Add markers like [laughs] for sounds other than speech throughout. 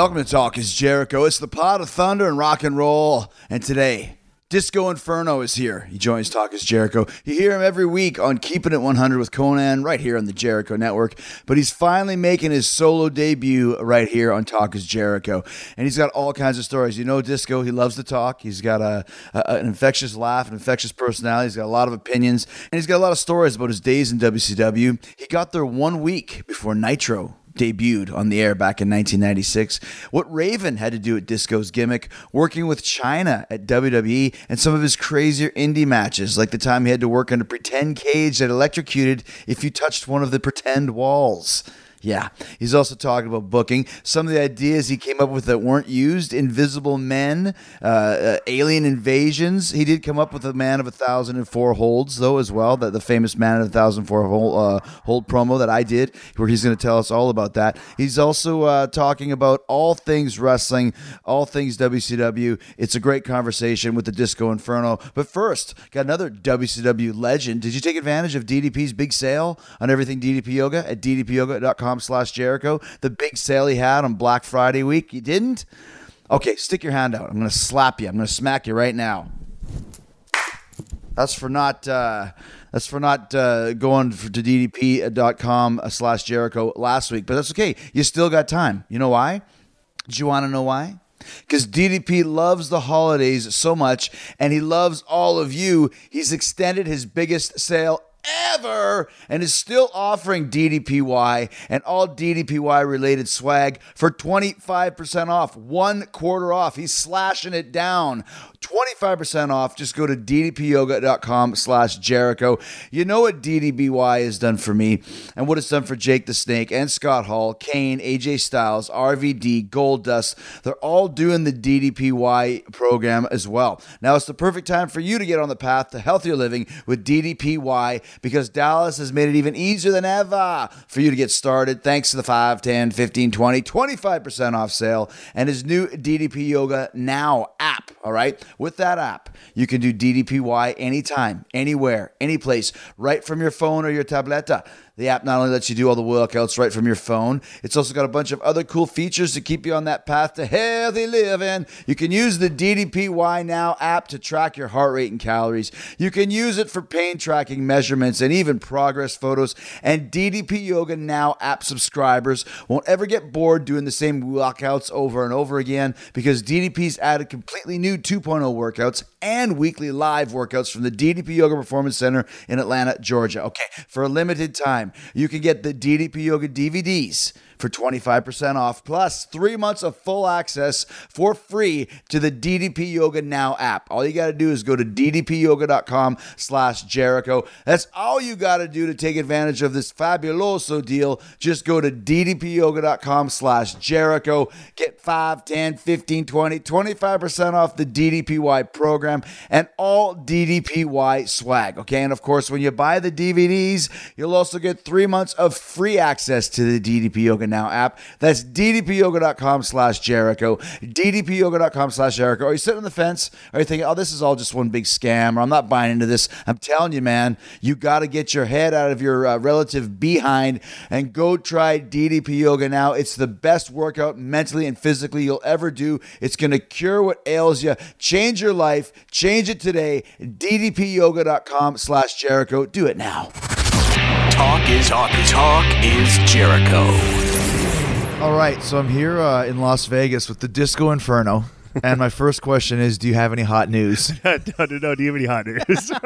welcome to Talk is Jericho. It's the pot of thunder and rock and roll. And today, Disco Inferno is here. He joins Talk is Jericho. You hear him every week on Keeping It 100 with Konnan right here on the Jericho Network. But he's finally making his solo debut right here on Talk is Jericho. And he's got all kinds of stories. You know, Disco, he loves to talk. He's got a, a an infectious laugh, an infectious personality. He's got a lot of opinions. And he's got a lot of stories about his days in WCW. He got there one week before Nitro debuted on the air back in 1996. What Raven had to do at Disco's gimmick, working with Chyna at WWE, and some of his crazier indie matches, like the time he had to work in a pretend cage that electrocuted if you touched one of the pretend walls. Yeah, he's also talking about booking. Some of the ideas he came up with that weren't used: Invisible Men, uh, uh, Alien Invasions. He did come up with a Man of a Thousand and Four Holds, though, as well. That the famous Man of a Thousand Four hold, uh, hold promo that I did, where he's going to tell us all about that. He's also uh, talking about all things wrestling, all things WCW. It's a great conversation with the Disco Inferno. But first, got another WCW legend. Did you take advantage of DDP's big sale on everything DDP Yoga at DDPYoga.com? Slash Jericho, the big sale he had on Black Friday week. You didn't? Okay, stick your hand out. I'm going to slap you. I'm going to smack you right now. That's for not. Uh, that's for not uh, going to ddp.com slash Jericho last week, but that's okay. You still got time. You know why? Do you want to know why? Because DDP loves the holidays so much and he loves all of you. He's extended his biggest sale ever and is still offering DDPY and all DDPY related swag for 25% off, one quarter off. He's slashing it down. 25% off. Just go to ddpyoga.com slash Jericho. You know what DDPY has done for me and what it's done for Jake the Snake and Scott Hall, Kane, AJ Styles, RVD, Goldust. They're all doing the DDPY program as well. Now it's the perfect time for you to get on the path to healthier living with DDPY because Dallas has made it even easier than ever for you to get started thanks to the 5, 10, 15, 20, 25% off sale and his new DDP Yoga Now app. All right. With that app, you can do DDPY anytime, anywhere, any place, right from your phone or your tableta. The app not only lets you do all the workouts right from your phone, it's also got a bunch of other cool features to keep you on that path to healthy living. You can use the DDPY Now app to track your heart rate and calories. You can use it for pain tracking measurements and even progress photos. And DDP Yoga Now app subscribers won't ever get bored doing the same workouts over and over again because DDP's added completely new 2.0 workouts and weekly live workouts from the DDP Yoga Performance Center in Atlanta, Georgia. Okay, for a limited time, you can get the DDP Yoga DVDs for 25% off, plus three months of full access for free to the DDP Yoga Now app. All you got to do is go to ddpyoga.com slash Jericho. That's all you got to do to take advantage of this fabuloso deal. Just go to ddpyoga.com slash Jericho. Get 5, 10, 15, 20, 25% off the DDPY program and all DDPY swag. Okay, and of course, when you buy the DVDs, you'll also get three months of free access to the DDP Yoga Now app. That's ddpyoga.com slash Jericho. ddpyoga.com slash Jericho. Are you sitting on the fence? Are you thinking, oh, this is all just one big scam or I'm not buying into this? I'm telling you, man, you got to get your head out of your uh, relative behind and go try DDP Yoga now. It's the best workout mentally and physically you'll ever do. It's going to cure what ails you, change your life, change it today. ddpyoga.com slash Jericho. Do it now. Talk is talk is talk is Jericho. All right, so I'm here uh, in Las Vegas with the Disco Inferno. and my [laughs] first question is Do you have any hot news? [laughs] no, no, no. Do you have any hot news? [laughs]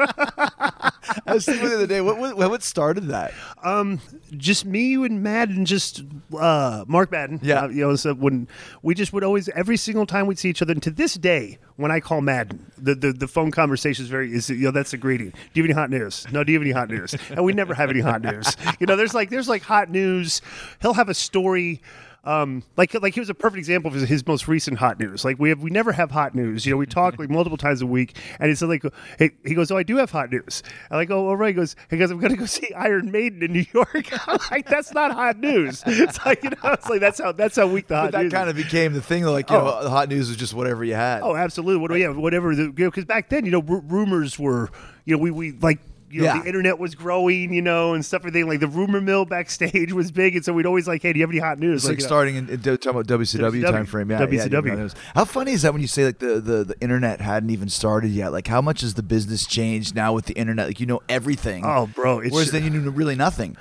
I was thinking the other day, what, what, what started that? um, just me you and Madden, just uh, Mark Madden. Yeah. Uh, you know, so when we just would always every single time we'd see each other, and to this day, when I call Madden, the the, the phone conversation is very is you know that's a greeting. Do you have any hot news? No. Do you have any hot news? And we never have any hot news. You know, there's like there's like hot news. He'll have a story. Um, like like he was a perfect example of his, his most recent hot news. Like we have we never have hot news. You know, we talk like multiple times a week, and it's like hey, he goes, "Oh, I do have hot news." I go, "All right." He goes, "He goes, I'm going to go [laughs] see Iron Maiden in New York." [laughs] I'm like, "That's not hot news." [laughs] It's like you know, it's like that's how that's how weak the hot But that news. kind is. of became the thing. Like, you know, the hot news was just whatever you had. Oh, absolutely. What, yeah, whatever. Because back then, you know, r- rumors were, you know, we, we like, you know Yeah. the internet was growing, you know, and stuff. Everything like the rumor mill backstage was big, and so we'd always like, hey, do you have any hot news? It's like, you know, starting in, in talking about WCW, WCW. time frame. Yeah, yeah, WCW. yeah, How funny is that when you say like the, the the internet hadn't even started yet? Like how much has the business changed now with the internet? Like you know everything. Oh, bro, it's Whereas then you knew really nothing.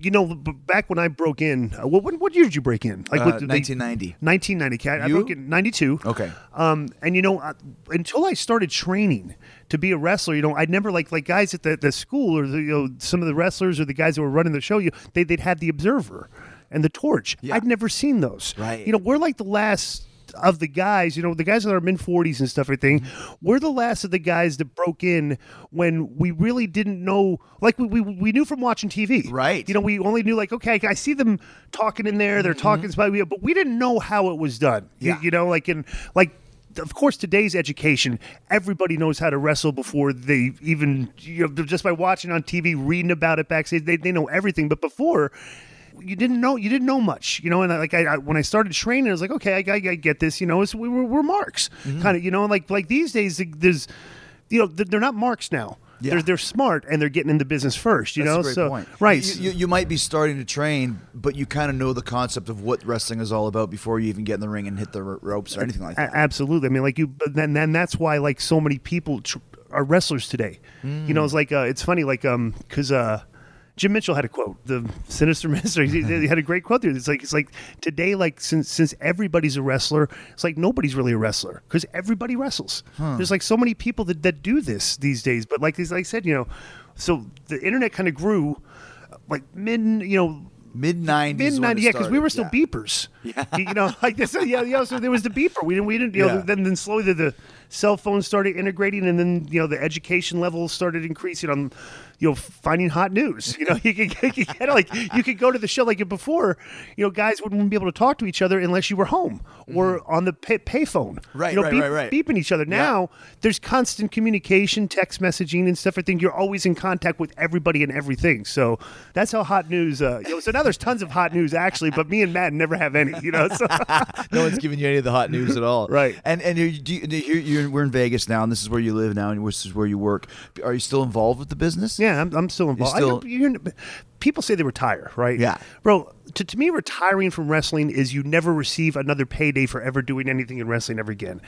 You know, back when I broke in, uh, what, what what year did you break in? Like Uh, what, they- 1990. 1990. I, I broke in 92. Okay. Um, and you know, uh, until I started training to be a wrestler, you know, I'd never like like guys at the, the school or the, you know some of the wrestlers or the guys that were running the show. You they they'd have the Observer and the Torch. Yeah. I'd never seen those. Right. You know, we're like the last of the guys, you know, the guys that are mid 40s and stuff, everything, we're the last of the guys that broke in when we really didn't know, like we, we, we knew from watching TV. Right. You know, we only knew, like, okay, I see them talking in there, they're mm-hmm. talking, about but we didn't know how it was done. You- Yeah. You, know, like, in, like, of course, today's education, everybody knows how to wrestle before they even, you know, just by watching on TV, reading about it backstage, they, they know everything. But before, you didn't know you didn't know much, you know. And I, like I, I when I started training, I was like, okay, I, I, I get this, you know. It's, we were, we're marks, Mm-hmm. kind of, you know. Like like these days, there's, you know, they're not marks now. Yeah. They're they're smart and they're getting into business first, you That's know. a great so point. right, You, you, you might be starting to train, but you kind of know the concept of what wrestling is all about before you even get in the ring and hit the ropes or anything like that. absolutely. I mean, like you, but then then that's why like so many people tr- are wrestlers today. You know, it's like uh, it's funny, like um, because uh. Jim Mitchell had a quote. The sinister [laughs] minister. He, he had a great quote there. It's like it's like today, like since since everybody's a wrestler, it's like nobody's really a wrestler because everybody wrestles. There's like so many people that, that do this these days. But like as I said, you know, so the internet kind of grew, uh, like mid, you know, Mid nineties, mid ninety, yeah, because we were still beepers. Yeah, you know, like this. Yeah, yeah. So there was the beeper. We didn't. We didn't. You know, then then slowly the, the cell phones started integrating, and then you know the education level started increasing on, you know, finding hot news. [laughs] You know, you could, you could get like you could go to the show like before. You know, guys wouldn't be able to talk to each other unless you were home or on the pay, payphone. Mm-hmm. Right, you know, right, beep- right, right. beeping each other. Now there's constant communication, text messaging, and stuff. I think you're always in contact with everybody and everything. So that's how hot news. Uh, you know, so now there's tons of hot news actually, but me and Matt never have any. You know, so [laughs] no one's giving you any of the hot news at all. [laughs] Right. And and you, do you, you're, we're in Vegas now, and this is where you live now, and this is where you work. Are you still involved with the business? yeah, I'm, I'm still involved. I still- know- you're- people say they retire, right? Yeah. bro. To, to me, retiring from wrestling is you never receive another payday for ever doing anything in wrestling ever again.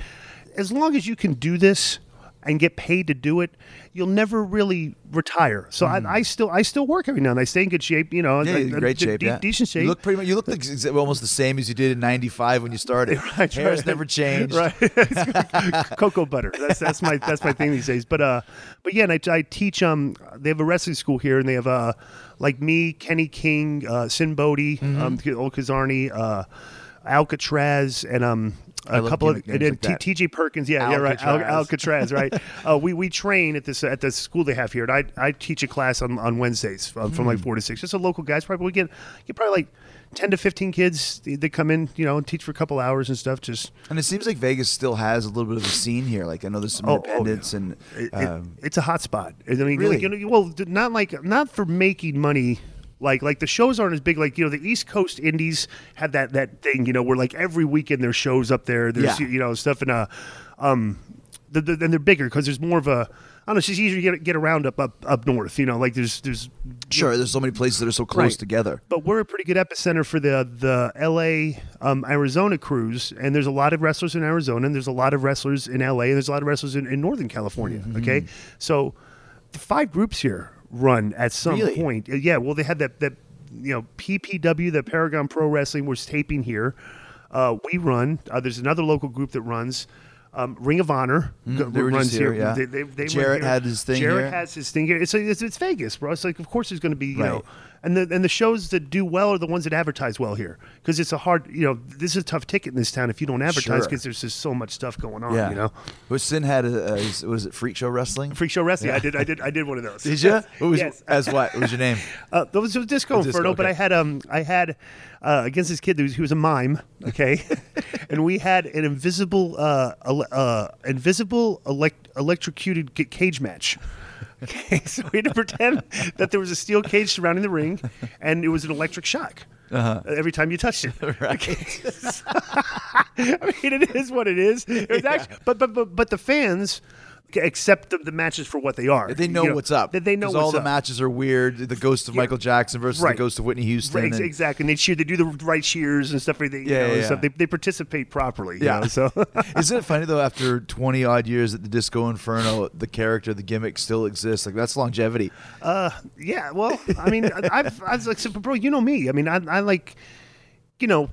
As long as you can do this and get paid to do it, you'll never really retire. So I, I still I still work every now and then. I stay in good shape. You know. Yeah, I- you're in I- great shape. de- yeah. decent shape. You look pretty much. You look almost the same as you did in '95 when you [laughs] started. Right, Hair's right. never changed. right [laughs] cocoa butter that's that's my that's my thing these days but uh but yeah and I, I teach um they have a wrestling school here and they have uh like me kenny king uh sinn bodhi Mm-hmm. um old kazarni uh alcatraz and um a couple of and like T- that. TJ Perkins, yeah, yeah, right, Al- Alcatraz. Alcatraz, right. [laughs] uh, we we train at this at the school they have here, and I I teach a class on, on Wednesdays uh, from like Hmm. four to six. Just a local guys, probably we get get probably like ten to fifteen kids. They, they come in, you know, and teach for a couple hours and stuff. Just And it seems like Vegas still has a little bit of a scene here. Like I know there's some Oh, oh, independents and It, it- um, it's a hot spot. I mean, Really? like, you know, well, not like not for making money. Like like the shows aren't as big. Like you know, the East Coast Indies had that that thing. You know, where like every weekend there's shows up there. There's Yeah. you know stuff and uh, um, the, the, and they're bigger because there's more of a. I don't know. It's just easier to get get around up up up north. You know, like there's there's sure, there's so many places that are so close Right. together. but we're a pretty good epicenter for the the L.A. Um, Arizona crews, and there's a lot of wrestlers in Arizona, and there's a lot of wrestlers in L.A. and there's a lot of wrestlers in, in Northern California. Mm-hmm. Okay, so the five groups here run at some Really? point. Uh, Yeah, well, they had that that you know PPW, the Paragon Pro Wrestling, was taping here. Uh, we run. Uh, there's another local group that runs. Um, Ring of Honor Mm, they runs just here, yeah. They, they, they Jarrett here. had his thing Jarrett here. has his thing here. It's, it's it's Vegas, bro. It's like of course there's going to be you know Right. And the and the shows that do well are the ones that advertise well here because it's a hard you know this is a tough ticket in this town if you don't advertise Sure. because there's just so much stuff going on Yeah, you know But Sinn had a, a what is it? Freak show wrestling. freak show wrestling I did I did I did one of those [laughs] Did you? What was Yes. [laughs] as what? What was your name? [laughs] uh, that was, it was Disco Disco, Inferno, but. I had um I had uh, against this kid who was, he was a mime, okay, and we had an invisible uh, uh invisible elect- electrocuted cage match. Okay, [laughs] so we had to pretend that there was a steel cage surrounding the ring, and it was an electric shock uh every time you touched it. [laughs] Right. [laughs] I mean, it is what it is. It was actually, but but but but the fans. Accept the, the matches for what they are. They know, You what's up. They, they know all the matches are weird. The ghost of Yeah. Michael Jackson versus Right. the ghost of Whitney Houston. Right, and- exactly. And they cheer. They do the right cheers and stuff. They, you Yeah, know, yeah. They, they participate properly. you Yeah. know, so [laughs] Isn't it funny though? After twenty odd years at the Disco Inferno, the character, the gimmick still exists. Like that's longevity. Uh, yeah. Well, I mean, I- [laughs] I've, I was like, bro, you know me. I mean, I, I like, you know.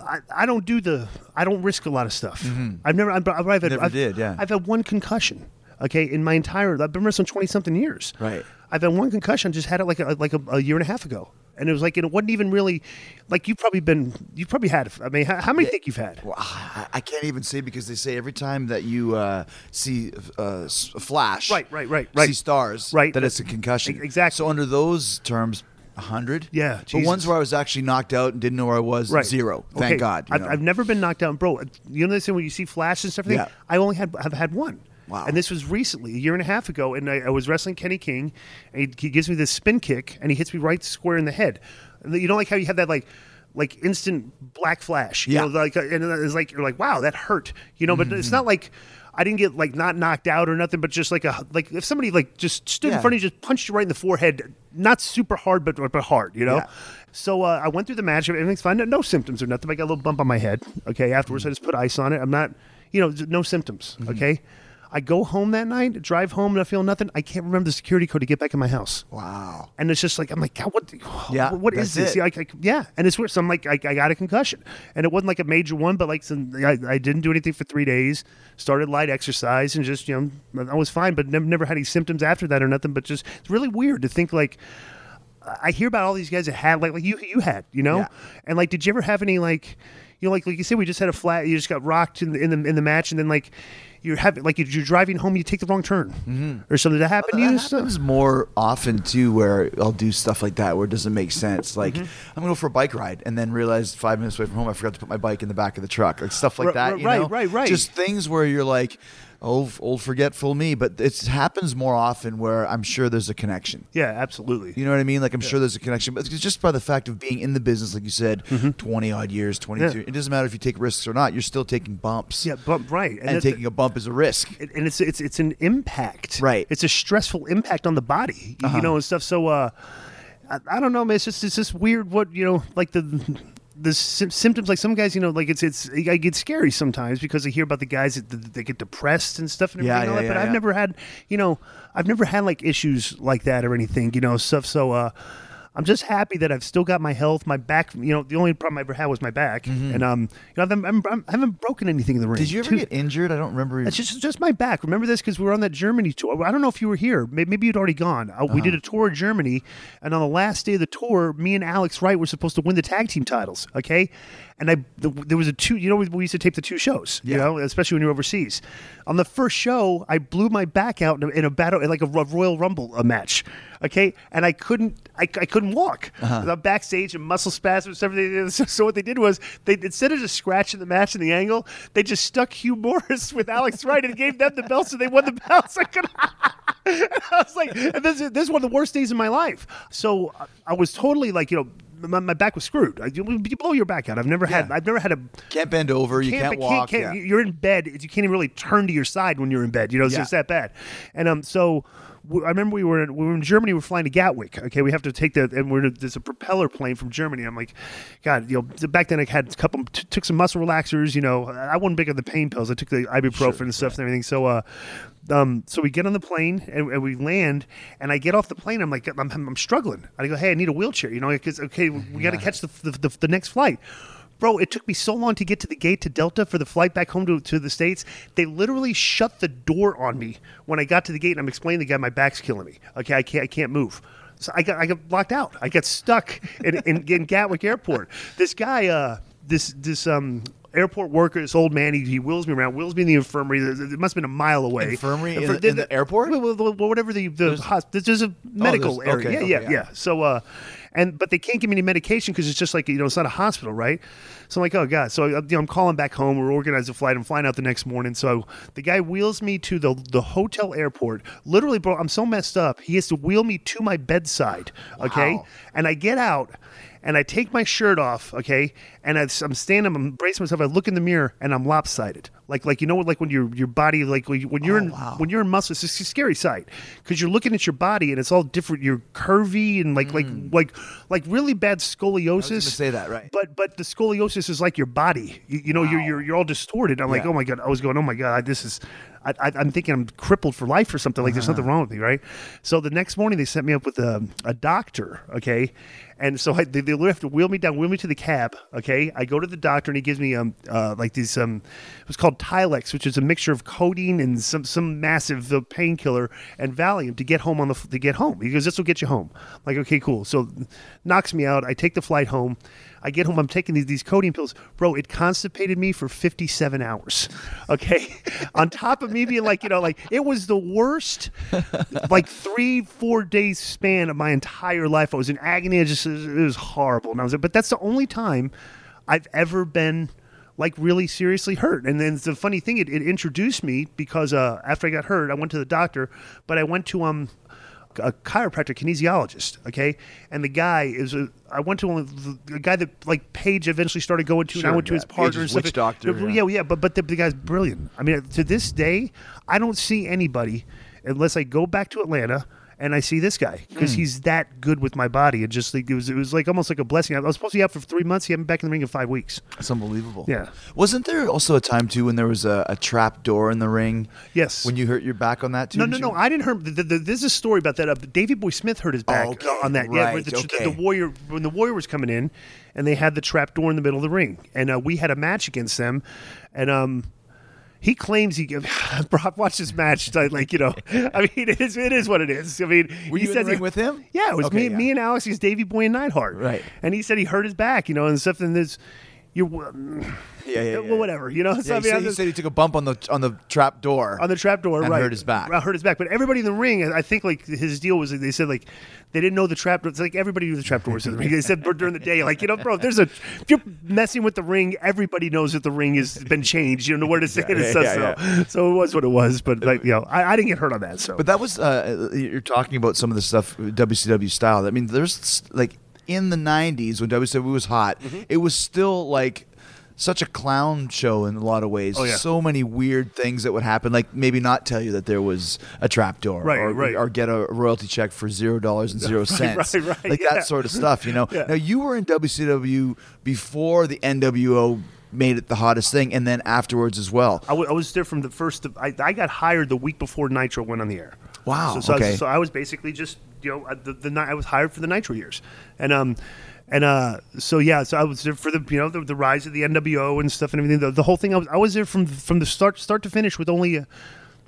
I, I don't do the I don't risk a lot of stuff. I've never I've, I've, Mm-hmm. Never I've, did, yeah. I've had one concussion. Okay, in my entire I've been wrestling twenty something years. Right. I've had one concussion. Just had it like a, like a, a year and a half ago, and it was like it wasn't even really like you've probably been you've probably had. I mean, how, how many think you've had? Well, I I can't even say because they say every time that you uh, see uh, a flash, Right, right, right, right. see stars, Right. that it's a concussion. Exactly. So under those terms, hundred. Yeah, But ones where I was actually knocked out and didn't know where I was, Right. zero. Thank Okay, God. I've. I've never been knocked out, bro. You know this thing when you see flashes and stuff. Yeah. I only had have had one. Wow. And this was recently, a year and a half ago, and I, I was wrestling Kenny King, and he, he gives me this spin kick, and he hits me right square in the head. You know, like how you have that like. Like instant black flash, you Yeah. know, like and it's like you're like, wow, that hurt, you know. But Mm-hmm. it's not like I didn't get like not knocked out or nothing, but just like a like if somebody like just stood Yeah. in front of you, just punched you right in the forehead, not super hard, but but hard, you know. Yeah. So uh, I went through the match. Everything's fine. No, no symptoms or nothing. I got a little bump on my head. Okay. Afterwards, I just put ice on it. I'm not, you know, no symptoms. Mm-hmm. Okay. I go home that night, drive home, and I feel nothing. I can't remember the security code to get back in my house. wow. And it's just like I'm like, God, what? [sighs] Yeah, what is this? it. Yeah, I, I- yeah, and it's weird. So I'm like, I, I got a concussion, and it wasn't like a major one, but like some, I, I didn't do anything for three days. Started light exercise and just you know I was fine, but never, never had any symptoms after that or nothing. But just it's really weird to think like I hear about all these guys that had like like you you had you know, Yeah. and like did you ever have any like you know like like you said we just had a flat you just got rocked in the in the in the match and then like you're having like you're driving home you take the wrong turn or something that happened to That you. So- happens more often too, where I'll do stuff like that where it doesn't make sense. Like Mm-hmm. I'm gonna go for a bike ride and then realize five minutes away from home I forgot to put my bike in the back of the truck, like stuff like Ri- that. you right, know? right, right. Just things where you're like, oh, old forgetful me. But it happens more often where I'm sure there's a connection. yeah, absolutely. You know what I mean? Like I'm sure there's a connection, but it's just by the fact of being in the business, like you said, Mm-hmm. 20 odd years, 22. Yeah. It doesn't matter if you take risks or not. You're still taking bumps. Yeah, bump right, And, that- taking a bump is a risk. and and it's it's it's an impact. Right. Uh-huh. It's a stressful impact on the body. You know, and stuff. So uh, I, I don't know, man. It's just it's just weird. What you know, like the. The sy- symptoms, like some guys, you know, like it's it's I get scary sometimes because I hear about the guys that, that they get depressed and stuff and Yeah, everything. all yeah, that, but yeah, I've never had, you know, I've never had like issues like that or anything, you know, stuff. So uh, I'm just happy that I've still got my health, my back. You know, the only problem I ever had was my back, and um, you know, I've, I'm, I'm, I haven't broken anything in the ring. Mm-hmm. Did you ever Two- get injured? I don't remember. it's just just my back. Remember this because we were on that Germany tour. I don't know if you were here. May- Maybe you'd already gone. Uh, We did a tour of Germany, and on the last day of the tour, me and Alex Wright were supposed to win the tag team titles. Okay, and I the, there was a two. You know, we, we used to tape the two shows. You Yeah. know, especially when you're overseas. On the first show, I blew my back out in a, in a battle, like a Ro- Royal Rumble a match. Okay, and I couldn't, I, I couldn't walk. I'm backstage and muscle spasms, everything. So, what they did was they instead of just scratching the match in the angle, they just stuck Hugh Morrus [laughs] with Alex Wright and gave them the belt, so they won the belts. [laughs] I could. [laughs] I was like, and this, is, this is one of the worst days of my life. So I- I was totally like, you know, my, my back was screwed. I, you you blow your back out. I've never had, Yeah. I've never had a can't bend over. You can't, walk. can't- yeah. You're in bed. You can't even really turn to your side when you're in bed. You know, it's Yeah. just that bad. And um, so I remember we were in, we were in Germany. We were flying to Gatwick. Okay, we have to take the and we're there's a propeller plane from Germany. I'm like, God, you know, back then I had a couple t- took some muscle relaxers. You know, I wasn't big on the pain pills. I took the ibuprofen and stuff and everything. So uh. Um, so we get on the plane and, and we land, and I get off the plane. I'm like, I'm, I'm struggling. I go, hey, I need a wheelchair, you know, because okay, we got to catch the, the, the the next flight. Bro, it took me so long to get to the gate to Delta for the flight back home to, to the States. They literally shut the door on me when I got to the gate and I'm explaining to the guy my back's killing me. Okay, I can't I can't move. So I got I got locked out. I got stuck [laughs] in, in, in Gatwick Airport. This guy, uh, this this um airport worker, this old man, he, he wheels me around, wheels me in the infirmary. It must have been a mile away. Infirmary in the- in the airport? Whatever the the hosp- there's a medical there's- area. okay, yeah, okay, yeah, yeah. yeah. So, uh, and but they can't give me any medication because it's just like you know it's not a hospital, right? So I'm like, oh god. So uh, you know, I'm calling back home. We're organizing a flight. I'm flying out the next morning. So the guy wheels me to the the hotel airport. Literally, bro, I'm so messed up. He has to wheel me to my bedside. Okay, Wow. and I get out. And I take my shirt off, okay, and I, I'm standing, I'm bracing myself. I look in the mirror, and I'm lopsided. Like, like you know, like when your your body, like when you- when you're Oh, in wow. when you're in muscle, it's a scary sight because you're looking at your body, and it's all different. You're curvy and like like like like really bad scoliosis. Say that, right. But but the scoliosis is like your body. You, you know, you're, you're you're all distorted. I'm like, oh my god. I was going, oh my god, this is. I, I, I'm thinking I'm crippled for life or something. Like there's Uh-huh. something wrong with me, right? So the next morning they sent me up with a, a doctor. Okay, and so I, they, they have to wheel me down, wheel me to the cab. Okay, I go to the doctor and he gives me um uh, like these um it was called Tylex, which is a mixture of codeine and some some massive uh, painkiller and Valium to get home on the to get home because this will get you home. I'm like okay, cool. So knocks me out. I take the flight home. I get home. I'm taking these these codeine pills, bro. It constipated me for 57 hours. Okay, [laughs] on top of me being like, you know, like it was the worst, like three four days span of my entire life. I was in agony. I just it was, it was horrible. And I was, but that's the only time I've ever been like really seriously hurt. And then the funny thing, it, it introduced me because uh, after I got hurt, I went to the doctor, but I went to um a chiropractor kinesiologist okay and the guy is a i went to one of the, the guy that like Paige eventually started going to and i Sure, went to his partner Paige's and stuff. doctor, yeah yeah. yeah, yeah but but the, the guy's brilliant i mean to this day i don't see anybody unless i go back to atlanta and I see this guy because Hmm. he's that good with my body. It just it was, it was like almost like a blessing. I was supposed to be out for three months. He had me back in the ring in five weeks. It's unbelievable. Yeah. Wasn't there also a time too when there was a, a trap door in the ring? Yes. When you hurt your back on that too? No, no, no. you? I didn't hurt. The, the, there's a story about that. Uh, Davy Boy Smith hurt his back Oh, okay. on that. yeah, Right, with the, okay. the, warrior when the warrior was coming in, and they had the trap door in the middle of the ring, and uh, we had a match against them, and um. He claims he. [laughs] Brock, watch this match. Like you know, I mean, it is. It is what it is. I mean, Were he you says he- with him? Yeah, it was Okay, me, yeah. me and Alex. He's Davy Boy and Neidhart. Right. And he said he hurt his back. You know, and stuff. And there's, you. [sighs] Yeah, yeah, Well, whatever. You know. So, Yeah, I he, mean, said, he said he took a bump on the on the trap door. on the trapdoor, And right? hurt his back. Uh, hurt his back. But everybody in the ring, I think, like his deal was, they said like they didn't know the trap. It's like everybody knew the trapdoors in the ring. They said during the day, like you know, bro, there's a if you're messing with the ring, everybody knows that the ring has been changed. You know where to say it. yeah, stuff, yeah, so, so it was what it was. But like you know, I, I didn't get hurt on that. So But that was uh, you're talking about some of the stuff WCW style. I mean, there's like in the '90s when WCW was hot, Mm-hmm. it was still like such a clown show in a lot of ways. Oh, yeah. So many weird things that would happen, like maybe not tell you that there was a trap door, Right, or, right. or get a royalty check for zero dollars and [laughs] zero cents, right, right, like yeah. that sort of stuff. You know. [laughs] Yeah. Now you were in WCW before the NWO made it the hottest thing, and then afterwards as well. I was there from the first. I, I got hired the week before Nitro went on the air. Wow, So, so, I, okay. was, so I was basically just you know uh, the, the ni- I was hired for the Nitro years, and um and uh so yeah so I was there for the you know the, the rise of the NWO and stuff and everything. The, the whole thing I was I was there from from the start start to finish with only a.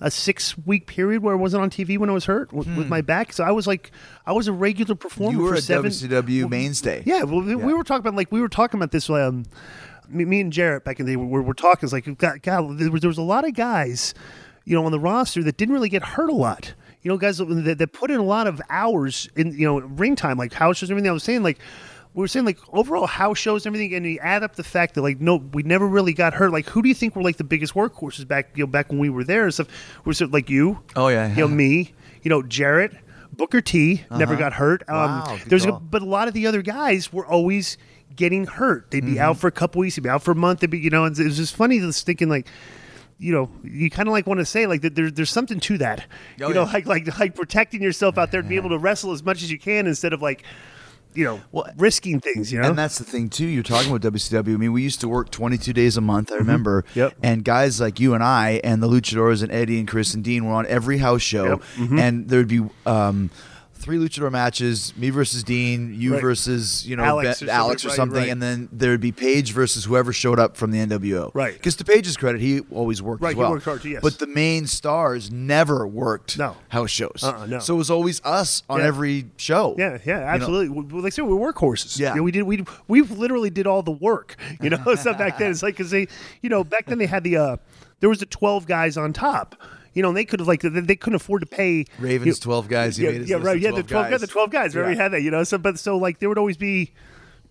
A six week period where I wasn't on TV when I was hurt with, with my back, so I was like, I was a regular performer. Hmm. You were for a seven, WCW mainstay. yeah, well, we- we were talking about like we were talking about this. Um, me, me and Jarrett back in the day, we were, were talking. It's like God, God there, was, there was a lot of guys, you know, on the roster that didn't really get hurt a lot. You know, guys that, that put in a lot of hours in you know ring time, like house shows and everything. I was saying like. We were saying like overall house shows and everything, and you add up the fact that like no, we never really got hurt. Like, who do you think were like the biggest workhorses back you know back when we were there and stuff? We were like you, Oh, yeah, you know me, you know Jarrett, Booker T never got hurt. Um, Uh-huh. Wow, there's a, but a lot of the other guys were always getting hurt. They'd be Mm-hmm. out for a couple weeks, they'd be out for a month. They'd be, you know, and it was just funny just thinking like, you know, you kind of like want to say like that. There's there's something to that. Oh, you know, yeah. like like like protecting yourself out there to be able to wrestle as much as you can instead of like, you know, Well, risking things. You know, And that's the thing too. You're talking about WCW. I mean, we used to work 22 days a month. I remember. Mm-hmm. Yep. And guys like you and I and the Luchadors and Eddie and Chris and Dean were on every house show, Yep. Mm-hmm. and there'd be. Um, Three luchador matches: me versus Dean, you Right. versus you know Alex Be- or something, Alex or something, right. and then there'd be Page versus whoever showed up from the NWO. Right. Because to Page's credit, he always worked Right, as he worked hard too, yes. But the main stars never worked No. house shows. Uh-uh, no. So it was always us on Yeah. every show. Yeah, yeah, absolutely. Well, Like I said, we're workhorses. Yeah. You know, we did. We we literally did all the work. You know, [laughs] stuff back then. It's like because they, you know, back then they had the uh, there was the twelve guys on top. You know, and they could have like they, couldn't afford to pay Ravens, you- 12 guys. He yeah, yeah, right. Yeah, the 12 guys. guys. The twelve guys. Yeah. we had that. You know, so but so like there would always be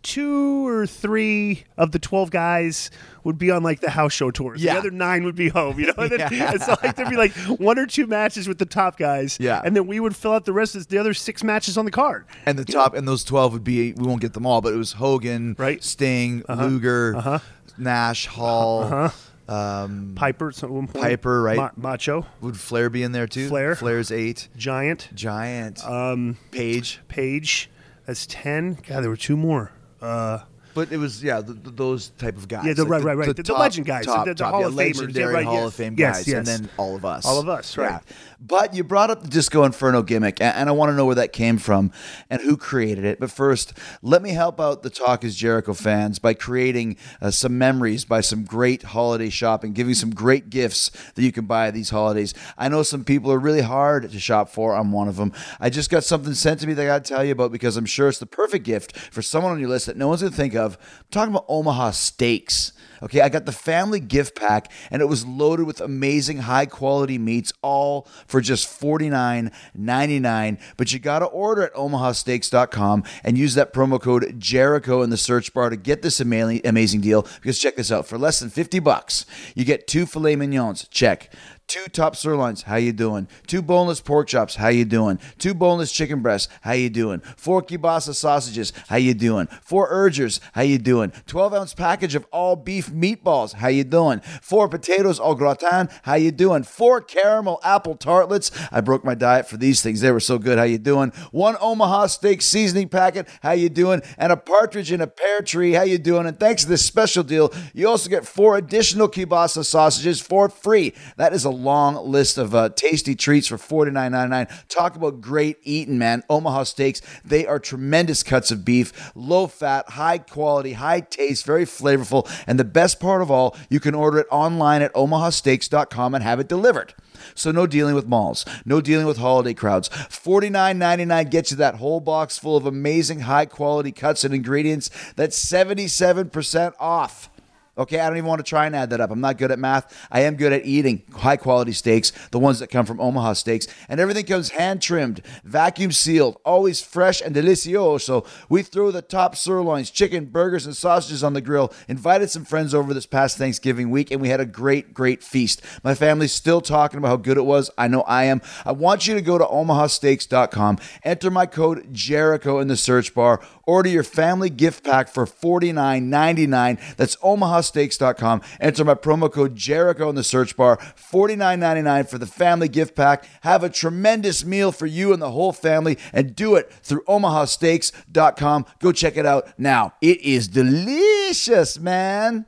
two or three of the 12 guys would be on like the house show tours. Yeah. The other nine would be home, you know? [laughs] And, then, Yeah. and so like there'd be like one or two matches with the top guys. Yeah. And then we would fill out the rest of the other six matches on the card. And the top and those twelve would be we won't get them all, but it was Hogan, Right. Uh-huh. Sting, Luger, Nash, Hall, um, Piper, so at one point. Piper, right. Ma- Macho, would Flair be in there too? Flair. Flair's eight. Giant, Giant. Um, Page. Page. That's 10. God, there were two more. Uh, But it was yeah, th th those type of guys. Yeah, the- Like right, right, right. The- the legend guys, top, the- the top, Hall yeah, of Famers. Yeah, right, Hall yes. of Fame Yes, guys, yes. and then all of us, All of us, right. Yeah. But you brought up the Disco Inferno gimmick, and I want to know where that came from and who created it. But first, let me help out the Talk is Jericho fans by creating uh, some memories by some great holiday shopping, giving some great gifts that you can buy these holidays. I know some people are really hard to shop for. I'm one of them. I just got something sent to me that I got to tell you about because I'm sure it's the perfect gift for someone on your list that no one's going to think of. I'm talking about Omaha Steaks. Okay, I got the family gift pack and it was loaded with amazing high quality meats, all for just $49.99. But you got to order at omahasteaks.com and use that promo code Jericho in the search bar to get this amazing deal. Because check this out for less than 50 bucks, you get two filet mignons. Check two top sirloins how you doing two boneless pork chops how you doing two boneless chicken breasts how you doing four kielbasa sausages how you doing four urgers how you doing 12 ounce package of all beef meatballs how you doing four potatoes au gratin how you doing four caramel apple tartlets i broke my diet for these things they were so good how you doing one omaha steak seasoning packet how you doing and a partridge in a pear tree how you doing and thanks to this special deal you also get four additional kielbasa sausages for free that is a long list of uh, tasty treats for $49.99. Talk about great eating, man. Omaha Steaks, they are tremendous cuts of beef, low fat, high quality, high taste, very flavorful. And the best part of all, you can order it online at omahasteaks.com and have it delivered. So no dealing with malls, no dealing with holiday crowds. $49.99 gets you that whole box full of amazing high quality cuts and ingredients. That's 77% off. Okay, I don't even want to try and add that up. I'm not good at math. I am good at eating high quality steaks, the ones that come from Omaha Steaks. And everything comes hand trimmed, vacuum sealed, always fresh and delicioso. So we threw the top sirloins, chicken, burgers, and sausages on the grill. Invited some friends over this past Thanksgiving week, and we had a great, great feast. My family's still talking about how good it was. I know I am. I want you to go to omahasteaks.com, enter my code Jericho in the search bar, order your family gift pack for $49.99. That's omahasteaks.com. Enter my promo code Jericho in the search bar, $49.99 for the family gift pack. Have a tremendous meal for you and the whole family, and do it through omahasteaks.com. Go check it out now. It is delicious, man.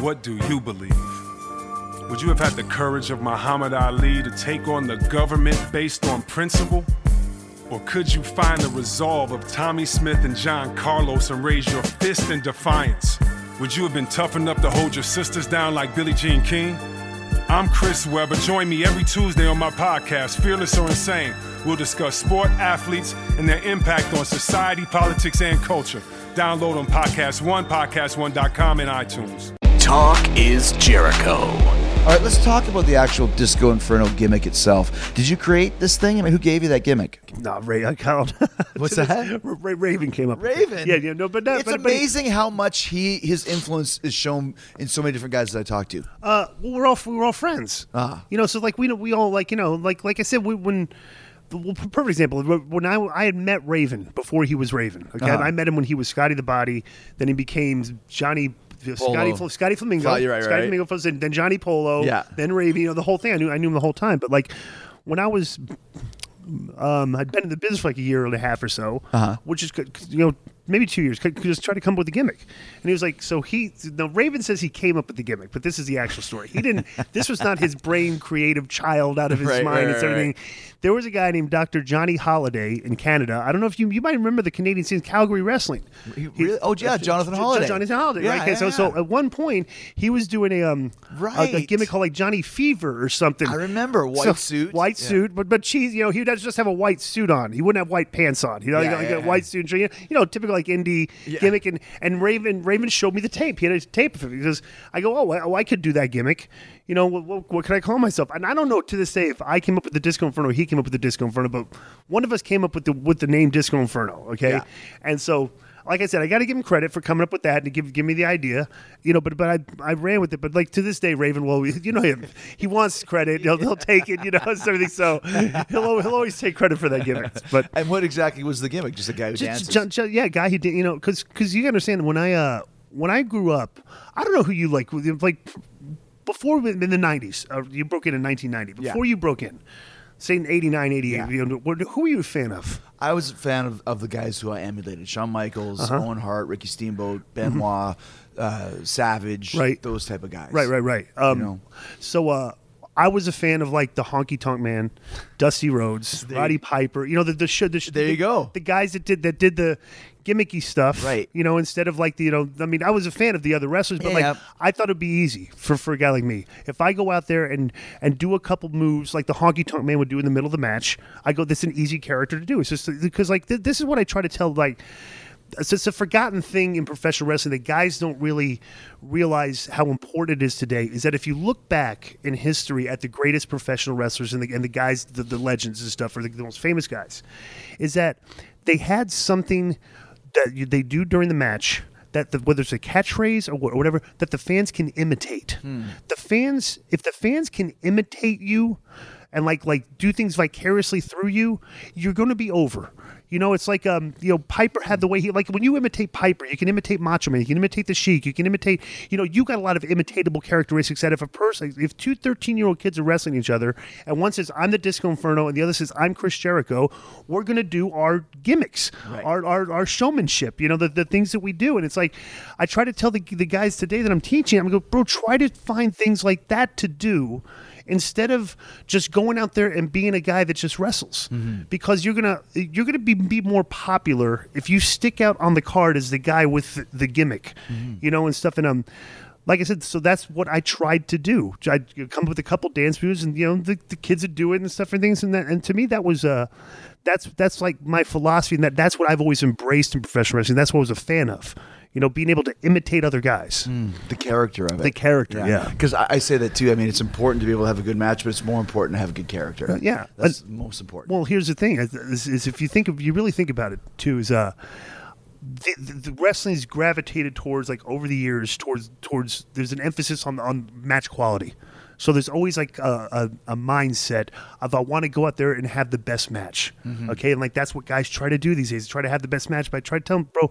What do you believe? Would you have had the courage of Muhammad Ali to take on the government based on principle? Or could you find the resolve of Tommie Smith and John Carlos and raise your fist in defiance? Would you have been tough enough to hold your sisters down like Billie Jean King? I'm Chris Webber. Join me every Tuesday on my podcast, Fearless or Insane. We'll discuss sport, athletes, and their impact on society, politics, and culture. Download on Podcast One, PodcastOne.com, and iTunes. Talk is Jericho. All right, let's talk about the actual Disco Inferno gimmick itself. Did you create this thing? I mean, who gave you that gimmick? No, Ray, I called. [laughs] What's that? Ray, Raven came up. with. Raven. Yeah, yeah, no, but not, it's but, but- amazing how much he his influence is shown in so many different guys that I talk to. Uh, well, we're all we're all friends. Ah. You know, so like we we all like you know like like I said we, when. Well, perfect example. When I, I had met Raven before he was Raven. Okay, Uh-huh. I met him when he was Scotty the Body. Then he became Johnny. Scotty. Scotty Flamingo, Fla- right, Scotty right. Flamingo, first, then then Johnny Polo, Yeah. then Raven. You know the whole thing. I knew I knew him the whole time. But like when I was um, I'd been in the business for like a year and a half or so, Uh-huh. which is good. you know maybe two years. Could, could just try to come up with a gimmick, and he was like, so he. Now Raven says he came up with the gimmick, but this is the actual story. He didn't. [laughs] this was not his brain creative child out of his Right, mind right, and right, everything. There was a guy named Dr. Johnny Holiday in Canada. I don't know if you you might remember the Canadian scene, Calgary wrestling. He really- oh, yeah, Jonathan J- Holiday. Jonathan Holiday. Yeah, right? Okay, so yeah, so yeah. at one point he was doing a um a- a, Right. gimmick called like Johnny Fever or something. I remember, white So, suit. white Yeah. suit, but but cheese. You know, he would just have a white suit on. He wouldn't have white pants on. You know, Yeah, like, like yeah, a yeah. white suit. You know, typical like indie Yeah. gimmick. And and Raven Raven showed me the tape. He had a tape of it because I go, oh, I, oh, I could do that gimmick. You know, what, what, what could I call myself? And I don't know to this day if I came up with the Disco Inferno, or he came up with the Disco Inferno, but one of us came up with the with the name Disco Inferno. Okay, Yeah. and so like I said, I got to give him credit for coming up with that and to give give me the idea, you know. But but I I ran with it. But like to this day, Raven, will [laughs] you know him, he wants credit. He'll, he'll take it, you know, everything. So he'll he'll always take credit for that gimmick. But And what exactly was the gimmick? Just a guy who dances. just, just, yeah, guy who did, you know, because because you understand when I uh when I grew up, I don't know who you like like before in the '90s. Uh, you broke in in 1990. Yeah. Before you broke in, say in '89, '88, Yeah. you know, who were you a fan of? I was a fan of, of the guys who I emulated: Shawn Michaels, Uh-huh. Owen Hart, Ricky Steamboat, Benoit, uh, Savage, Mm-hmm. Right. Those type of guys. Right, right, right. Um, know. So uh, I was a fan of like the Honky Tonk Man, Dusty Rhodes, Roddy Piper. You know the the, the sh- There you the- go. The guys that did that did the gimmicky stuff. Right. You know, instead of like the you know, I mean, I was a fan of the other wrestlers, but Yeah. like I thought it'd be easy for for a guy like me if I go out there and and do a couple moves like the Honky Tonk Man would do in the middle of the match. I go, this is an easy character to do. It's just because like th- this is what I try to tell like it's, it's a forgotten thing in professional wrestling that guys don't really realize how important it is today. Is that if you look back in history at the greatest professional wrestlers and the, and the guys, the, the legends and stuff, or the, the most famous guys, is that they had something that you, they do during the match. That the, whether it's a catchphrase or wha- or whatever that the fans can imitate, hmm. the fans if the fans can imitate you, and like like do things vicariously through you, you're going to be over. You know, it's like um, you know, Piper had the way he like when you imitate Piper, you can imitate Macho Man, you can imitate the Sheik, you can imitate, you know, you got a lot of imitatable characteristics that if a person if two 13 year old kids are wrestling each other and one says I'm the Disco Inferno and the other says I'm Chris Jericho, we're gonna do our gimmicks, our, our our showmanship, you know, the, the things that we do. And it's like I try to tell the the guys today that I'm teaching, I'm go, bro, try to find things like that to do instead of just going out there and being a guy that just wrestles because you're gonna you're gonna be, be more popular if you stick out on the card as the guy with the, the gimmick you know and stuff and um like I said, so that's what I tried to do. I come up with a couple dance moves, and you know the, the kids would do it and stuff and things, and that. And to me, that was uh, that's that's like my philosophy, and that that's what I've always embraced in professional wrestling. That's what I was a fan of. You know, being able to imitate other guys. The character of it. The character, yeah. Because I, I say that too. I mean, it's important to be able to have a good match, but it's more important to have a good character. Uh, yeah. That's And- most important. Well, here's the thing: is, is, if you think of, you really think about it too, is uh, the, the, wrestling's gravitated towards like over the years towards towards there's an emphasis on on match quality. So there's always like a, a, a mindset of I want to go out there and have the best match. Okay, and like that's what guys try to do these days. Try to have the best match, but I try to tell them, bro.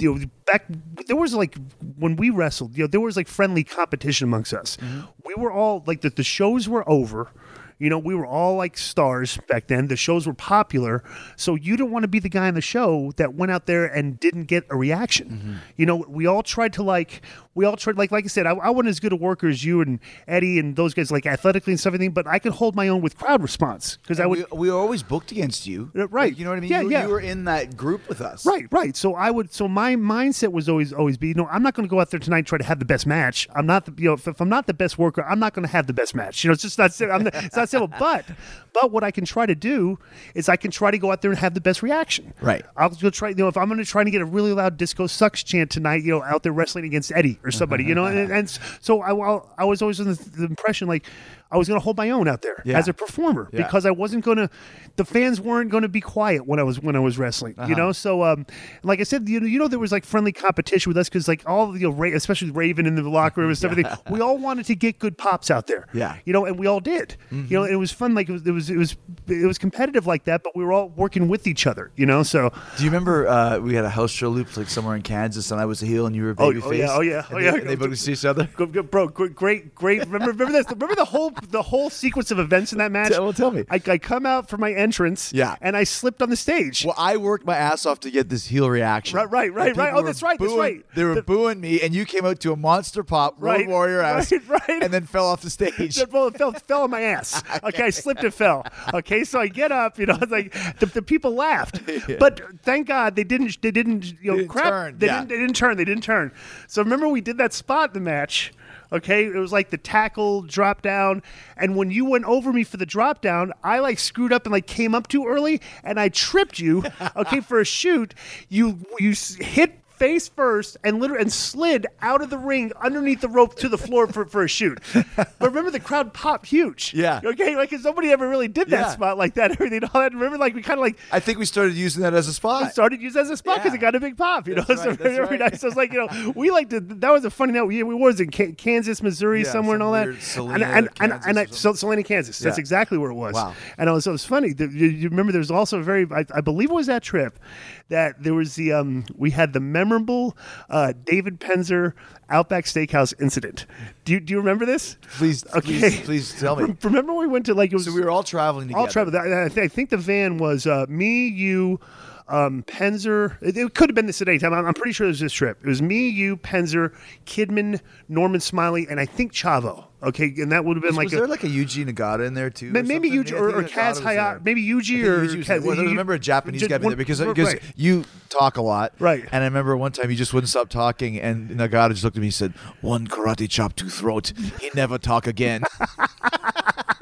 You know, back there was like when we wrestled, you know, there was like friendly competition amongst us. Mm-hmm. We were all like the, the shows were over. You know, we were all like stars back then. The shows were popular. So you don't want to be the guy on the show that went out there and didn't get a reaction. You know, we all tried to like, we all tried, like, like I said, I, I wasn't as good a worker as you and Eddie and those guys, like athletically and stuff, everything, but I could hold my own with crowd response because I would. we, we were always booked against you, Uh, right. Like, you know what I mean? Yeah, you, were- yeah. you were in that group with us, Right, right. So I would. So my mindset was always, always be, you know, I'm not going to go out there tonight and try to have the best match. I'm not, the, you know, if, if I'm not the best worker, I'm not going to have the best match. You know, it's just not. I'm not, it's not [laughs] But, but what I can try to do is I can try to go out there and have the best reaction. Right. I'll go try. You know, if I'm going to try to get a really loud disco sucks chant tonight, you know, out there wrestling against Eddie or somebody, you know, uh-huh. and, and so I, I was always in the, the impression like I was going to hold my own out there Yeah. as a performer Yeah. because I wasn't going to. The fans weren't going to be quiet when I was when I was wrestling, Uh-huh. you know. So, um, like I said, you know, you know, there was like friendly competition with us because like all you know, Ra- especially Raven in the locker room and stuff. everything, [laughs] We all wanted to get good pops out there, Yeah. You know, and we all did. You know, it was fun. Like it was, it was, it was, it was competitive like that, but we were all working with each other, you know. So, Do you remember uh, we had a house show loop like somewhere in Kansas, and I was a heel and you were a Oh, baby oh, face? yeah, oh, yeah, and oh, they, yeah. and they to see each other. Bro, great, great. Remember, remember this. Remember the whole, the whole sequence of events in that match. Tell- well, tell me. I, I come out for my entrance, Yeah. and I slipped on the stage. Well, I worked my ass off to get this heel reaction. Right, right, right, right. Oh, that's right, that's right. They were The- booing me, and you came out to a monster pop, Road Right, Warrior ass, right, right. and then fell off the [laughs] stage. Ball fell, fell on my ass. [laughs] Okay, I slipped and fell. Okay, so I get up. You know, it's like the, the people laughed, [laughs] but thank God they didn't. They didn't. You know, didn't crap. turn, They yeah. didn't. They didn't turn. They didn't turn. So remember, we did that spot in the match. Okay, it was like the tackle drop down, and when you went over me for the drop down, I like screwed up and like came up too early, and I tripped you. [laughs] Okay, for a shoot, you you hit face first and literally and slid out of the ring underneath the rope to the floor for, for a shoot. But remember, the crowd popped huge. Yeah. Okay, like 'cause nobody ever really did that Yeah. spot like that. [laughs] Everything. All that. Remember, like we kind of like I think we started using that as a spot. started using it as a spot because Yeah. it got a big pop. You That's know, right, so that's very, very right. nice. So it's like you know, we like to. That was a funny night. We, we was in Ka- Kansas, Missouri, Yeah, somewhere and all that. and and and, Kansas and I, so, Salina, Kansas. That's exactly where it was. Wow. And it was, it was funny. The- You, you remember there was also a very. I, I believe it was that trip that there was the um we had the memorable uh, David Penzer Outback Steakhouse incident. Do you do you remember this? Please, Okay. please, please tell me. [laughs] Remember when we went to like it was So we were all traveling together. all travel. I, thi- I think the van was uh, me, you, um, Penzer. It, it could have been this at any time. I'm, I'm pretty sure it was this trip. It was me, you, Penzer, Kidman, Norman Smiley, and I think Chavo. Okay, and that would have been Was, like was a, there like a Yuji Nagata in there too? or maybe something? Yuji or, or Kaz. Uh, Hayat, maybe Yuji or Yuji was Kaz. Well, I remember a Japanese guy there because right. because you talk a lot, Right. And I remember one time you just wouldn't stop talking, and Nagata just looked at me and said, "One karate chop to throat. He never talk again." [laughs] [laughs]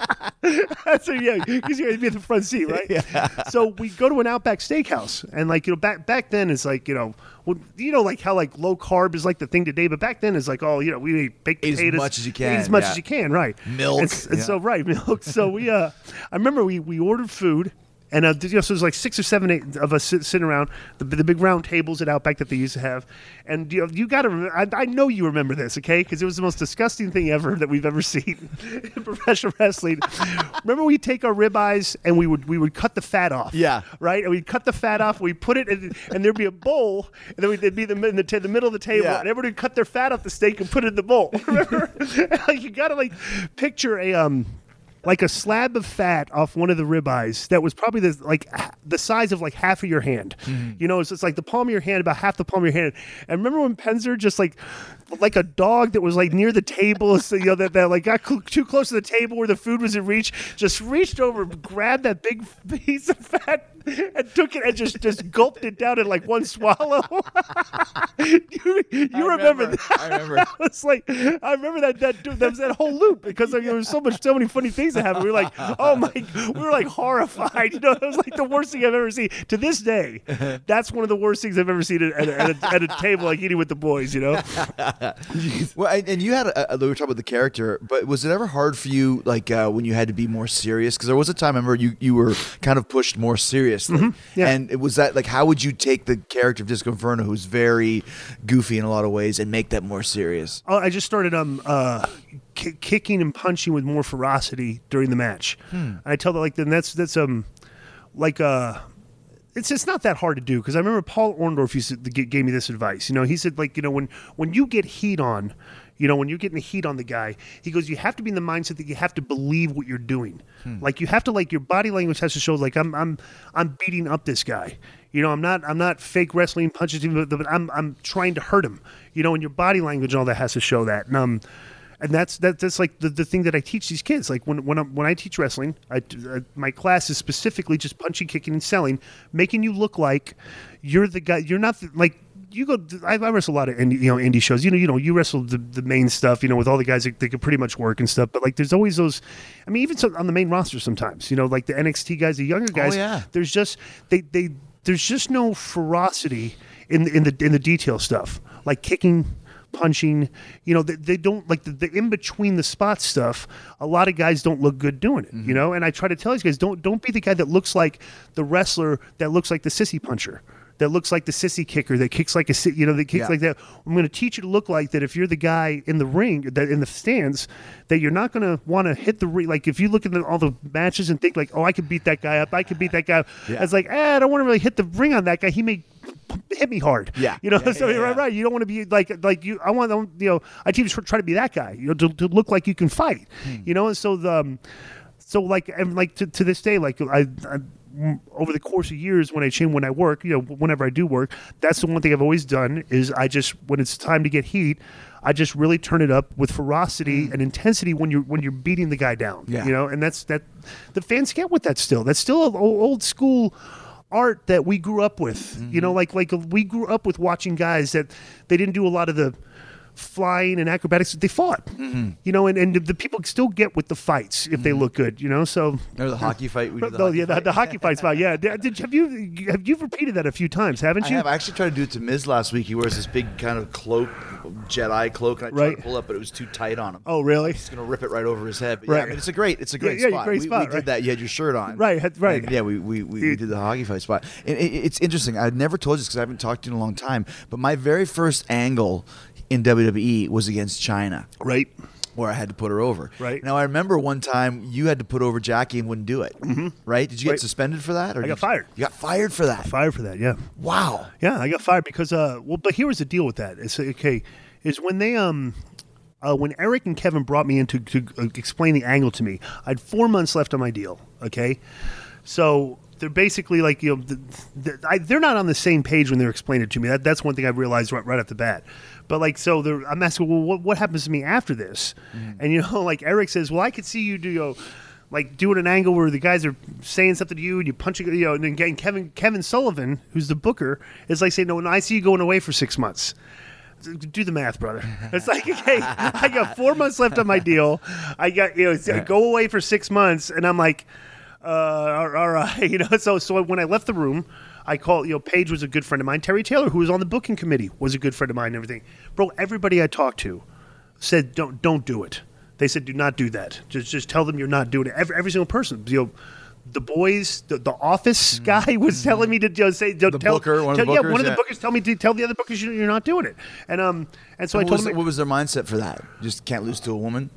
[laughs] so yeah, because you're gonna be in the front seat, right? [laughs] Yeah. So we go to an Outback Steakhouse, and like you know, back back then it's like you know, well, you know, like how like low carb is like the thing today, but back then it's like oh, you know, we eat baked Eat as much as you can, eat as much yeah. as you can, right? Milk, and, and yeah. so right, [laughs] milk. So we uh, I remember we we ordered food. And uh, you know, so there's like six or seven eight of us sit, sitting around the, the big round tables at Outback that they used to have, and you know, you got to. Remember, I, I know you remember this, okay? Because it was the most disgusting thing ever that we've ever [laughs] seen in professional wrestling. remember, we take our ribeyes and we would we would cut the fat off. Yeah. right. And we'd cut the fat off. We put it, in, and there'd be a bowl, and then we'd be the, in the, ta- the middle of the table, Yeah. and everybody would cut their fat off the steak and put it in the bowl. [laughs] Remember, like [laughs] you got to like picture a um like a slab of fat off one of the ribeyes that was probably the like the size of like half of your hand. Mm-hmm. You know, it's, it's like the palm of your hand, about half the palm of your hand. And remember when Penzer just like like a dog that was like near the table, [laughs] so, you know that, that like got cl- too close to the table where the food was in reach, just reached over, grabbed that big [laughs] piece of fat. And took it and just, just gulped it down in like one swallow. [laughs] you you remember, remember. that? I remember. That was like I remember that that that was that whole loop because there was so much so many funny things that happened. We were like, oh my, we were like horrified. You know, it was like the worst thing I've ever seen. To this day, that's one of the worst things I've ever seen at, at, a, at, a, at a table like eating with the boys. You know, [laughs] Well, and, and you had a, a, we were talking about the character, but was it ever hard for you, like uh, when you had to be more serious? Because there was a time, I remember you you were kind of pushed more seriously, Mm-hmm. Yeah. and it was that like how would you take the character of Disco Inferno, who's very goofy in a lot of ways, and make that more serious? Oh, I just started um uh ki- kicking and punching with more ferocity during the match. And I tell that like then that's that's um like uh it's it's not that hard to do because I remember Paul Orndorff used to g- gave me this advice. You know, he said like you know when when you get heat on, you know when you're getting the heat on the guy, he goes you have to be in the mindset that you have to believe what you're doing. Like you have to like your body language has to show like I'm I'm I'm beating up this guy. You know, I'm not I'm not fake wrestling punches him, but, but I'm I'm trying to hurt him. You know, and your body language and all that has to show that. And um and that's that, that's like the, the thing that I teach these kids. Like when when, i when I teach wrestling, I, uh, my class is specifically just punching, kicking, and selling, making you look like you're the guy. You're not the, like you go. I, I wrestle a lot of indie, you know indie shows. You know, you know, you wrestle the, the main stuff. You know, with all the guys that, that can pretty much work and stuff. But like, there's always those. I mean, even so, on the main roster sometimes. You know, like the NXT guys, the younger guys. Oh, yeah. There's just they they there's just no ferocity in in the in the detail stuff like kicking punching you know they, they don't like the, the in between the spot stuff a lot of guys don't look good doing it you know? And i try to tell these guys don't don't be the guy that looks like the wrestler that looks like the sissy puncher that looks like the sissy kicker that kicks like a you know that kicks Yeah. like that. I'm going to teach you to look like that if you're the guy in the ring that in the stands that you're not going to want to hit the ring like if you look at the, all the matches and think like oh i could beat that guy up. I could beat that guy up. Yeah. it's like eh, i don't want to really hit the ring on that guy. He may hit me hard Yeah. you know Yeah, so yeah, right yeah. right you don't want to be like like you i want you know i teach try to be that guy you know to, to look like you can fight Hmm. you know and so the um, so like and like to, to this day like I, I over the course of years when I change when I work you know whenever I do work that's the one thing I've always done is I just when it's time to get heat I just really turn it up with ferocity and intensity when you're when you're beating the guy down. Yeah. you know and that's that the fans get with that still that's still old school art that we grew up with. You know mm-hmm. like like we grew up with watching guys that they didn't do a lot of the flying and acrobatics. They fought, Mm-hmm. you know, and, and the people still get with the fights if they look good, you know. So Remember the hockey fight? We did the no, hockey yeah, fight? the hockey fights about yeah. Did, have you have you repeated that a few times? Haven't I you? have. I actually tried to do it to Miz last week. He wears this big kind of cloak, Jedi cloak, and I tried Right. to pull up, but it was too tight on him. oh, really? He's gonna rip it right over his head. But yeah, Right. I mean, it's a great, it's a great yeah, spot. great we, spot, we did that. You had your shirt on, Right, right. And yeah, we we, we, we did the hockey fight spot. And it, it's interesting. I never told you this because I haven't talked to you in a long time. But my very first angle in WWE was against Chyna, Right. where I had to put her over. Right. Now I remember one time you had to put over Jackie and wouldn't do it. Mm-hmm. Right? Did you get Right. suspended for that? Or I got you- fired. You got fired for that. Fired for that. Yeah. Wow. Yeah, I got fired because uh well but here was the deal with that. It's okay is when they um uh, when Eric and Kevin brought me in to, to uh, explain the angle to me, I had four months left on my deal. Okay, so they're basically like you know the, the, I, they're not on the same page when they're explaining it to me. That, that's one thing I realized right, right off the bat. But like so, they're, I'm asking, well, what, what happens to me after this? And you know, [laughs] like Eric says, well, I could see you do. You know, like doing an angle where the guys are saying something to you and you punch it, you know, and then again, Kevin Kevin Sullivan, who's the booker, is like saying, "No, no, I see you going away for six months." Do the math, brother. [laughs] It's like, okay, I got four months left on my deal. I got you know, go away for six months, and I'm like, uh, all all right, [laughs] you know. So, so when I left the room, I called. You know, Page was a good friend of mine. Terry Taylor, who was on the booking committee, was a good friend of mine. And everything, bro. Everybody I talked to said, don't don't do it. They said, do not do that. Just just tell them you're not doing it. Every, every single person, you know. The boys, the, the office guy was telling me to you know, say, don't Mm-hmm. The tell, booker, one of the tell- yeah, bookers, one of the bookers tell me to tell the other bookers you're, you're not doing it, and um, and so I told was, them what was their mindset for that? Just can't lose to a woman?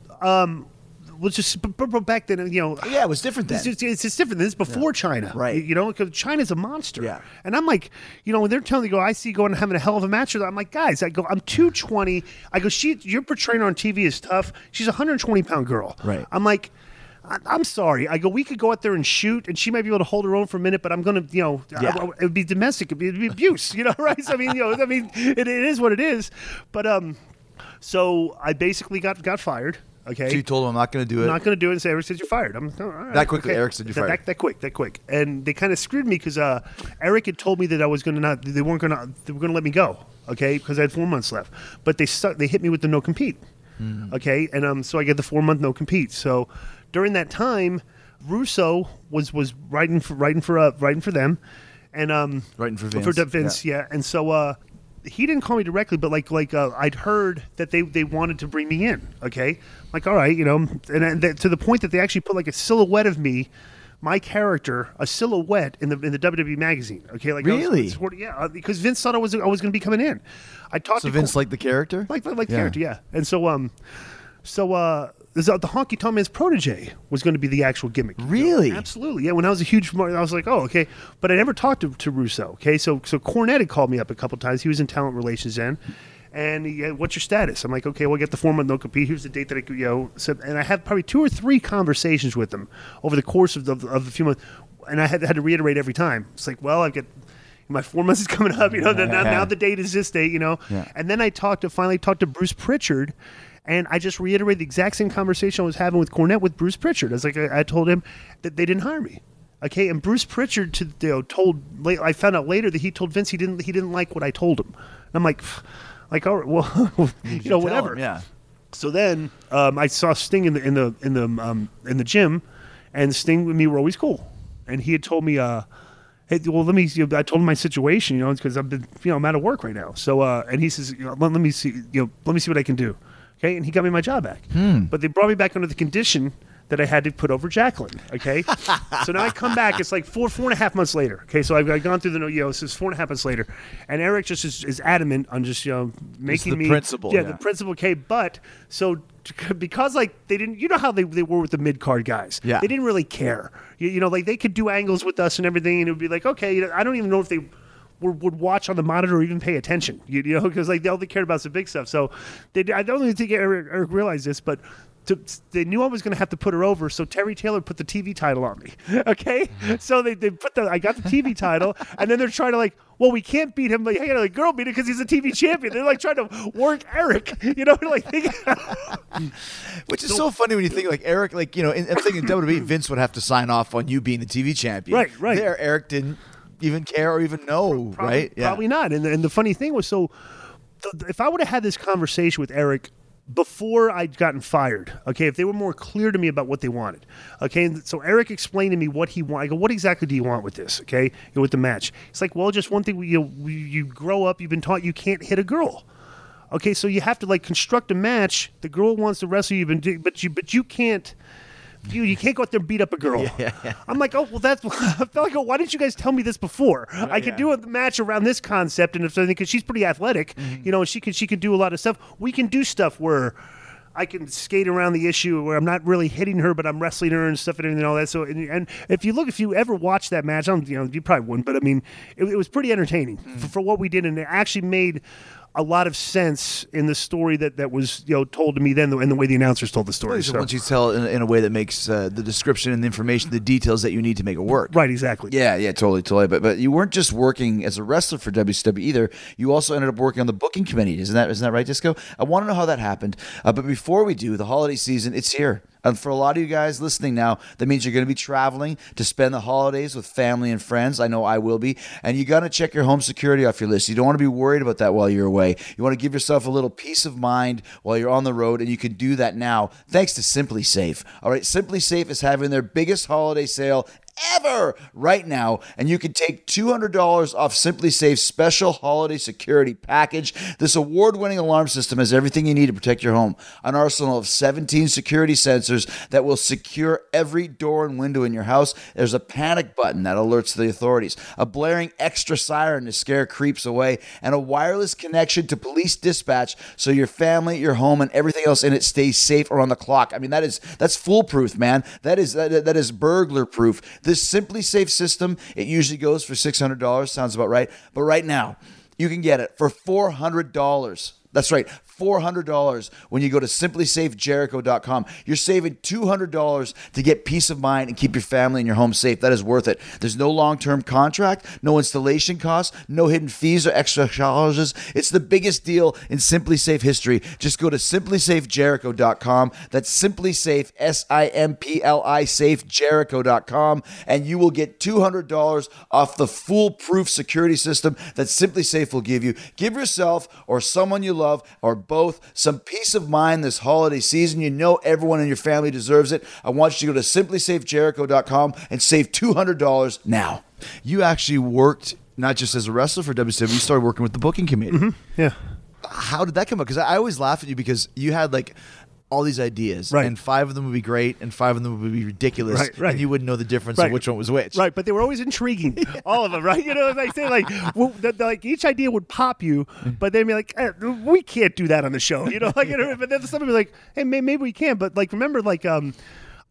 Well, just back then, you know, Yeah, it was different then. It's just, it's just different. This is before Chyna, Right. You, know, because Chyna's a monster. Yeah. And I'm like, you know, when they're telling me, go, I see going and having a hell of a match with her. I'm like, guys, I go, I'm 220. I go, she, you're portraying her on TV as tough. She's a 120 pound girl. Right. I'm like. I- I'm sorry. I go. We could go out there and shoot, and she might be able to hold her own for a minute. But I'm gonna, you know, I- Yeah. I- it would be domestic. It'd be, it'd be abuse. You know, [laughs] right? So, I mean, you know, I mean, it, it is what it is. But um, so I basically got got fired. Okay. So you told them I'm not going to do it. I'm not going to do it and say Eric said you're fired. I'm all right, That quickly, Eric said you're fired. That, that quick, that quick, and they kind of screwed me because uh, Eric had told me that I was going to not, they weren't going to, they were going to let me go, okay, because I had four months left. But they stuck, they hit me with the no compete, Hmm. okay, and um, so I get the four month no compete. So during that time, Russo was was writing for writing for uh, writing for them, and um, Writing for Vince. for Vince, Vince, yeah. And so uh, he didn't call me directly, but like like uh, I'd heard that they they wanted to bring me in. Okay, like all right, you know, and, and that, to the point that they actually put like a silhouette of me. My character, a silhouette in the in the WWE magazine. Okay, like was- Really? sort yeah, uh, because Vince thought I was I was going to be coming in. I talked so to Vince Cole- liked the character? like like Yeah. character, yeah. And so um, so uh, the honky tonk man's protege was going to be the actual gimmick. you know? Really? Absolutely, yeah. When I was a huge, I was like, oh, okay. But I never talked to, to Russo. Okay, so so Cornette had called me up a couple times. He was in talent relations then. And he, uh, what's your status? I'm like, okay, well, I get the four month no compete. Here's the date that I could, you know. So, and I had probably two or three conversations with them over the course of the, of the few months, and I had, had to reiterate every time. It's like, well, I've got my four months is coming up. You know, now, now the date is this date. You know, Yeah. and then I talked to finally talked to Bruce Pritchard, and I just reiterated the exact same conversation I was having with Cornette with Bruce Pritchard. I was like, I, I told him that they didn't hire me. Okay, and Bruce Pritchard to, you know, told I found out later that he told Vince he didn't he didn't like what I told him. And I'm like, [sighs] like all right, well, [laughs] you know, whatever. him, yeah. So then um, I saw Sting in the in the in the um, in the gym, and Sting and me were always cool. And he had told me, uh, "Hey, well, let me." You know, I told him my situation, you know, because I've been, you know, I'm out of work right now. So, uh, and he says, you know, let, let me see, you know, let me see what I can do. Okay, and he got me my job back. Hmm. But they brought me back under the condition that I had to put over Jacqueline. Okay, [laughs] so now I come back. It's like four four and a half months later. Okay, so I've, I've gone through the you know, this is four and a half months later, and Eric just is, is adamant on just you know making the me principle, Yeah, yeah. the principal K. But so because like they didn't, you know how they, they were with the mid card guys. Yeah. they didn't really care. You, you know, like they could do angles with us and everything, and it would be like, okay, you know, I don't even know if they. Would, would watch on the monitor or even pay attention, you, you know, because like all they only cared about some big stuff. So they, I don't even think Eric, Eric realized this, but to, they knew I was going to have to put her over. So Terry Taylor put the TV title on me. [laughs] Okay, so they, they put the I got the TV title, and then they're trying to like, well, we can't beat him, but hey, the girl beat it because he's a TV champion. They're like trying to work Eric, [laughs] you know, [laughs] like Which is so, funny when you think like Eric, like you know, I'm thinking WWE, Vince would have to sign off on you being the TV champion. Right, right. There, Eric didn't even care or even know, Probably, right? Yeah. Probably not. And the, and the funny thing was, so th- if I would have had this conversation with Eric before I'd gotten fired, okay, if they were more clear to me about what they wanted, okay, and so Eric explained to me what he wanted. I go, what exactly do you want with this, okay, you know, with the match? It's like, well, just one thing. You know, you grow up, you've been taught you can't hit a girl. Okay, so you have to like construct a match. The girl wants to wrestle you but you, but you can't. You, you can't go out there and beat up a girl. [laughs] I'm like, oh well, that's. [laughs] I felt like, oh, why didn't you guys tell me this before? Oh, I could do a match around this concept, and if something because she's pretty athletic, mm-hmm. you know, and she can she can do a lot of stuff. We can do stuff where I can skate around the issue where I'm not really hitting her, but I'm wrestling her and stuff and everything and all that. So, and, and if you look, if you ever watch that match, I don't, you know, you probably wouldn't, but I mean, it, it was pretty entertaining mm. for, for what we did, and it actually made a lot of sense in the story that, that was you know told to me then, and the way the announcers told the story. So once you tell it in, in a way that makes uh, the description and the information, the details that you need to make it work. right, exactly. Yeah, yeah, totally, totally. But but you weren't just working as a wrestler for WCW either. You also ended up working on the booking committee. Isn't that isn't that right, Disco? I want to know how that happened. Uh, but before we do, the holiday season it's here. And for a lot of you guys listening now, that means you're going to be traveling to spend the holidays with family and friends. I know I will be. And you got to check your home security off your list. You don't want to be worried about that while you're away. You want to give yourself a little peace of mind while you're on the road, and you can do that now thanks to SimpliSafe. All right, SimpliSafe is having their biggest holiday sale ever right now and you can take $200 off SimpliSafe's special holiday security package. This award-winning alarm system has everything you need to protect your home. An arsenal of 17 security sensors that will secure every door and window in your house. There's a panic button that alerts the authorities. A blaring extra siren to scare creeps away. And a wireless connection to police dispatch so your family your home and everything else in it stays safe around the clock. I mean that is that's foolproof man. That is that, that is burglar proof this SimpliSafe system it usually goes for $600 sounds about right. But right now you can get it for $400 that's right, $400 when you go to simplisafejericho.com. You're saving $200 to get peace of mind and keep your family and your home safe. That is worth it. There's no long term contract, no installation costs, no hidden fees or extra charges. It's the biggest deal in SimpliSafe history. Just go to simplisafejericho.com. That's SimpliSafe, S I M P L I safe, jericho.com, and you will get $200 off the foolproof security system that SimpliSafe will give you. Give yourself or someone you love or both some peace of mind this holiday season. You know everyone in your family deserves it. I want you to go to simplisafejericho.com and save $200 now. You actually worked not just as a wrestler for WCW, you started working with the booking committee. Mm-hmm. Yeah. How did that come up? Because I always laugh at you because you had like all these ideas, Right. and five of them would be great, and five of them would be ridiculous, Right, right. and you wouldn't know the difference Right. of which one was which. Right, but they were always intriguing, [laughs] all of them, right? You know, like say like, well, the, the- like each idea would pop you, but they'd be like, eh, we can't do that on the show, you know. Like, you know, but then somebody would be like, hey, may, maybe we can, but like, remember, like, um.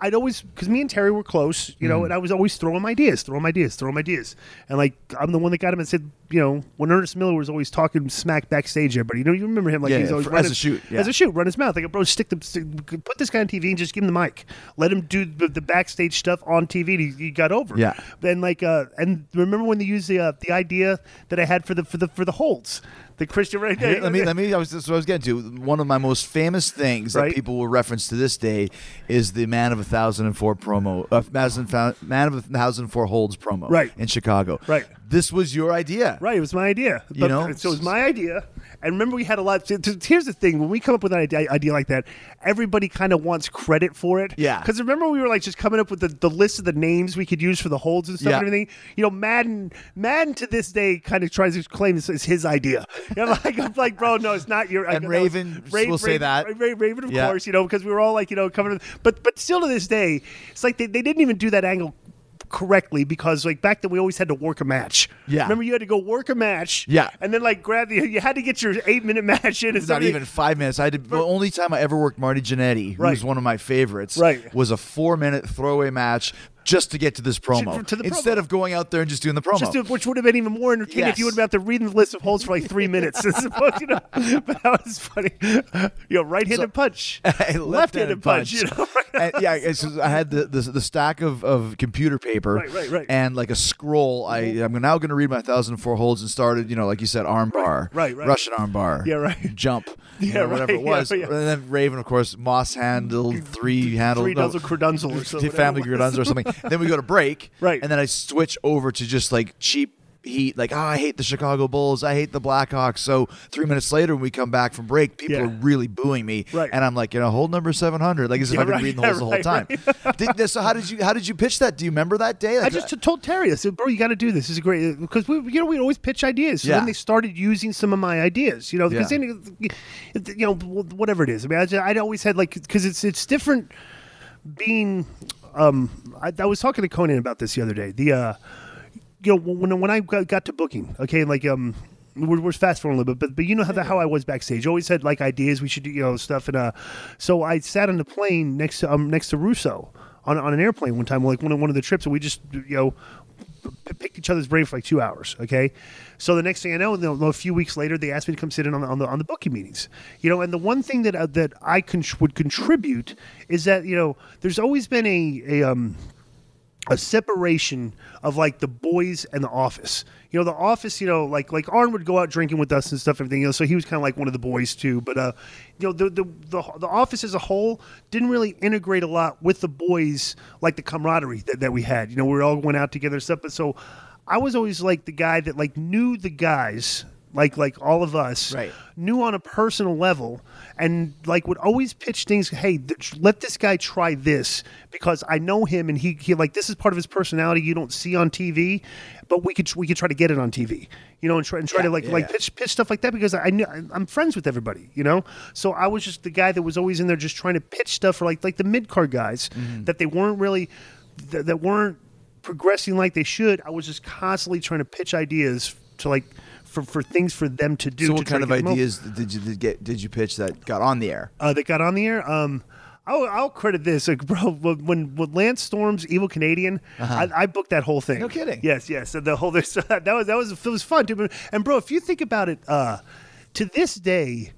I'd always because me and Terry were close, you know, and I was always throwing my ideas, throwing my ideas, throwing my ideas, and like I'm the one that got him and said, you know, when Ernest Miller was always talking smack backstage, everybody, you know, you remember him like Yeah, he's always for- running- as a shoot, yeah. as a shoot, run his mouth like, bro, stick the stick, put this guy on TV and just give him the mic, let him do the, the backstage stuff on TV. And he, he got over. Yeah. Then like uh, and remember when they used the uh, the idea that I had for the for the for the holds, the Christian right Here, let me let me. I was, that's what I was getting to. One of my most famous things Right. that people will reference to this day is the "Man of a Thousand and Four promo, uh, "Man of a Thousand and Four Holds" promo, Right. in Chicago. Right. This was your idea, Right, it was my idea. You know? so it was my idea. And remember, we had a lot. Here's the thing: when we come up with an idea, idea like that, everybody kind of wants credit for it. Yeah. Because remember, we were like just coming up with the, the list of the names we could use for the holds and stuff Yeah. and everything. You know, Madden, Madden to this day kind of tries to claim this is his idea. You know, like I'm like, bro, no, it's not your. And Raven Ra- will say that. Ra- Ra- Raven, of Yeah. course, you know, because we were all like, you know, coming. But but still to this day, it's like they, they didn't even do that angle correctly because like back then we always had to work a match. Yeah. Remember you had to go work a match. Yeah. And then like grab the you had to get your eight minute [laughs] match in and It's not even five minutes. I did. The only time I ever worked Marty Jannetty, who Right. was one of my favorites, Right. was a four-minute throwaway match just to get to this promo. to Instead promo. of going out there and just doing the promo. Just to- which would have been even more entertaining if you would have been out there reading the list of holds for like three minutes. opposed, you know, [laughs] but that was funny. You know, right-handed punch, [laughs] left-handed punch. You know, [laughs] and, yeah, just- I had the, the the stack of, of computer paper, Right, right, right. and like a scroll. I mm-hmm. I'm now going to read my thousand four holds and started, you know, like you said, arm bar, right, right. Russian arm bar, Yeah, right. jump, you Yeah, know, whatever it was. yeah, yeah. And then Raven, of course, Moss handled, three handled, three dozen credunzel or something. family credunzel or something. Then we go to break, [laughs] Right. and then I switch over to just like cheap heat, like, oh, I hate the Chicago Bulls, I hate the Blackhawks. So three minutes later, when we come back from break, people Yeah. are really booing me, Right. and I'm like, you know, hold number seven hundred, like as if Yeah, I've been right, reading the [laughs] yeah, whole the whole right, time. [laughs] Did, so how did you how did you pitch that? Do you remember that day? I just told Terry, I said, "Bro, you got to do this. This is great uh, because we, you know, we always pitch ideas. So Yeah. then they started using some of my ideas, you know, because then, you know, whatever it is. I mean, I just, I'd always had like because it's it's different being. Um, I, I was talking to Konnan about this the other day. The uh, you know, when when I got, to booking, okay, like um. We're, we're fast forwarding a little bit, but but you know how the, how I was backstage. Always had like ideas we should do, you know, stuff, and uh, so I sat on the plane next to um next to Russo on on an airplane one time, like one of one of the trips, and we just you know picked each other's brain for like two hours. Okay, so the next thing I know, know, a few weeks later, they asked me to come sit in on the on the, on the booking meetings. You know, and the one thing that uh, that I con- would contribute is that you know there's always been a a um a separation of like the boys and the office. You know, the office. You know, like like Arn would go out drinking with us and stuff, everything. You know, so he was kind of like one of the boys too. But uh, you know, the, the the the office as a whole didn't really integrate a lot with the boys, like the camaraderie that, that we had. You know, we were all went out together and stuff. But so, I was always like the guy that like knew the guys. Like, like all of us, Right. knew on a personal level and like would always pitch things hey th- let this guy try this because i know him and he, he like this is part of his personality you don't see on tv but we could we could try to get it on tv you know and try and try to like yeah, like yeah. pitch pitch stuff like that because i knew i'm friends with everybody you know so i was just the guy that was always in there just trying to pitch stuff for like like the mid-card guys Mm-hmm. that they weren't really that, that weren't progressing like they should i was just constantly trying to pitch ideas to like for, for things for them to do so to what kind of ideas did you did get did you pitch that got on the air? uh, that got on the air. Um, I'll, I'll credit this, like, [laughs] bro. When when Lance Storm's Evil Canadian, I, I booked that whole thing. Uh-huh. No kidding. Yes, yes. The whole [laughs] this that was that was it was fun, dude. And bro, if you think about it, uh, to this day,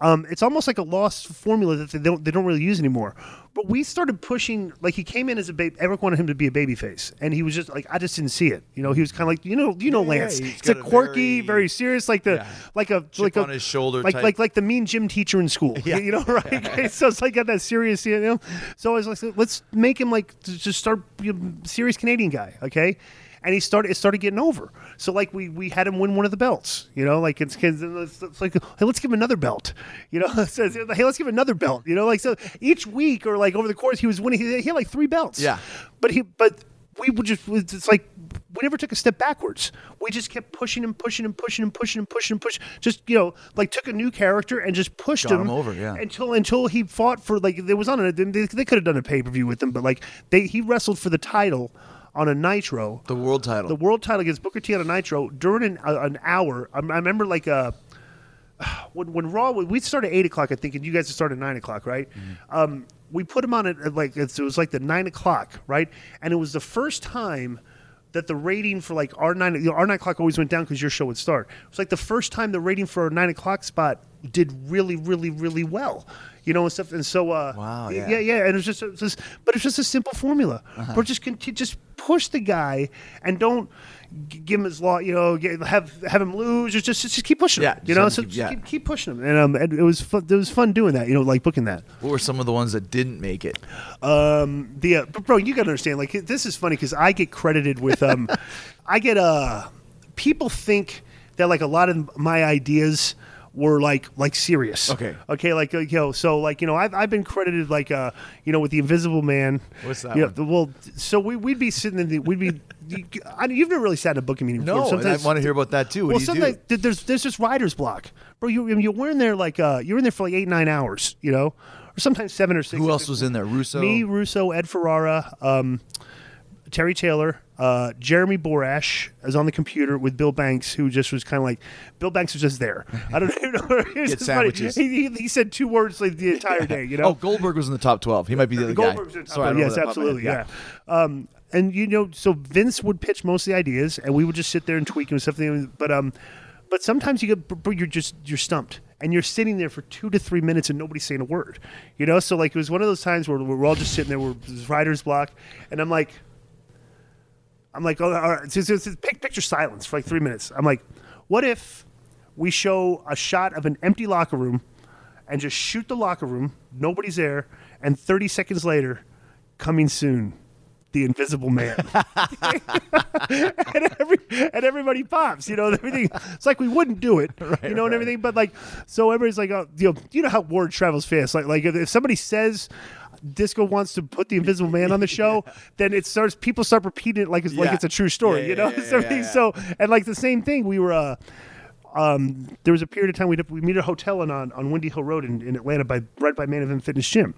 um, it's almost like a lost formula that they don't they don't really use anymore. But we started pushing like he came in as a baby. Eric wanted him to be a baby face, and he was just like I just didn't see it. You know, he was kind of like you know you know Yeah, Lance. he's He's, a a quirky, very- very, serious, like the Yeah. like a Chip like a on his shoulder like type. like like the mean gym teacher in school. Yeah. You know, [laughs] right? so it's like got that serious, you know. So I was like, let's make him like just start you know, serious Canadian guy, okay? And he started it started getting over. So like we we had him win one of the belts, you know, like it's, it's, it's like hey, let's give him another belt, you know. [laughs] so it's like, hey, let's give him another belt, you know. Like so each week or like over the course, he was winning. He, he had like three belts. Yeah. but he but we would just it's like we never took a step backwards. We just kept pushing him, pushing him, pushing him, pushing him, pushing him, push. Just you know, like took a new character and just pushed him, him over, yeah. until until he fought for like there was on a they, they could have done a pay per view with him, but like they he wrestled for the title on a Nitro, The world title. the world title against Booker T on a Nitro during an, uh, an hour. I, I remember like uh [sighs] when when Raw we started at eight o'clock, I think, and you guys started at nine o'clock, right? Mm-hmm. Um, we put him on it at like it was like the nine o'clock, right? And it was the first time that the rating for like our nine, you know, our nine o'clock always went down because your show would start. It was like the first time the rating for our nine o'clock spot did really, really, really well, you know, and stuff. And so, uh, Wow, yeah, yeah. Uh-huh. yeah, and it's just, it just but it's just a simple formula. But just conti- just push the guy and don't give him his law, you know, get, have have him lose. Or just just keep pushing him, Yeah, you know. So keep- yeah. keep, keep pushing him, and um, and it was fun, it was fun doing that, you know, like booking that. what were some of the ones that didn't make it? Um, the uh, but bro, you gotta understand, like this is funny because I get credited with um, [laughs] I get uh, people think that like a lot of my ideas were like like serious. Okay. Okay, like uh, you know, so like you know, I've I've been credited like uh, you know, with the Invisible Man. What's that know, well, so we we'd be sitting in the we'd be. You, I, you've never really sat in a booking meeting before. No, and I want to hear about that too. What well, do sometimes do? there's there's just writer's block, bro. You I mean, you're in there like uh, you're in there for like eight nine hours, you know, or sometimes seven or six. Who else was in there? Russo. Me, Russo, Ed Ferrara, um, Terry Taylor, uh, Jeremy Borash is on the computer with Bill Banks, who just was kind of like Bill Banks was just there. I don't [laughs] even know. It was Get just sandwiches. He, he, he said two words like the entire day. You know. Oh, Goldberg was in the top twelve. He might be the other Goldberg's guy. in top Sorry, I five. don't know yes, that off my head. absolutely, yeah. Um, and you know, so Vince would pitch most of the ideas, and we would just sit there and tweak and stuff. But um, but sometimes you get, you're just you're stumped, and you're sitting there for two to three minutes, and nobody's saying a word. You know, so like it was one of those times where we're all just sitting there, we're this writer's block, and I'm like. I'm like, oh, all right. So, so, so picture silence for like three minutes. I'm like, what if we show a shot of an empty locker room and just shoot the locker room, nobody's there, and 30 seconds later, coming soon, the Invisible Man, [laughs] and every and everybody pops. You know, everything. It's like we wouldn't do it. [laughs] you know, and everything. But like, so everybody's like, oh, you know, you know how word travels fast. Like, like if if somebody says. Disco wants to put the Invisible Man on the [laughs] show, then it starts. People start repeating it like it's like it's a true story, Yeah, you know. [laughs] yeah, So yeah, yeah. So and like the same thing, we were. uh um, there was a period of time we we meet at a hotel on on Windy Hill Road in, in Atlanta by right by Main Event Fitness Gym.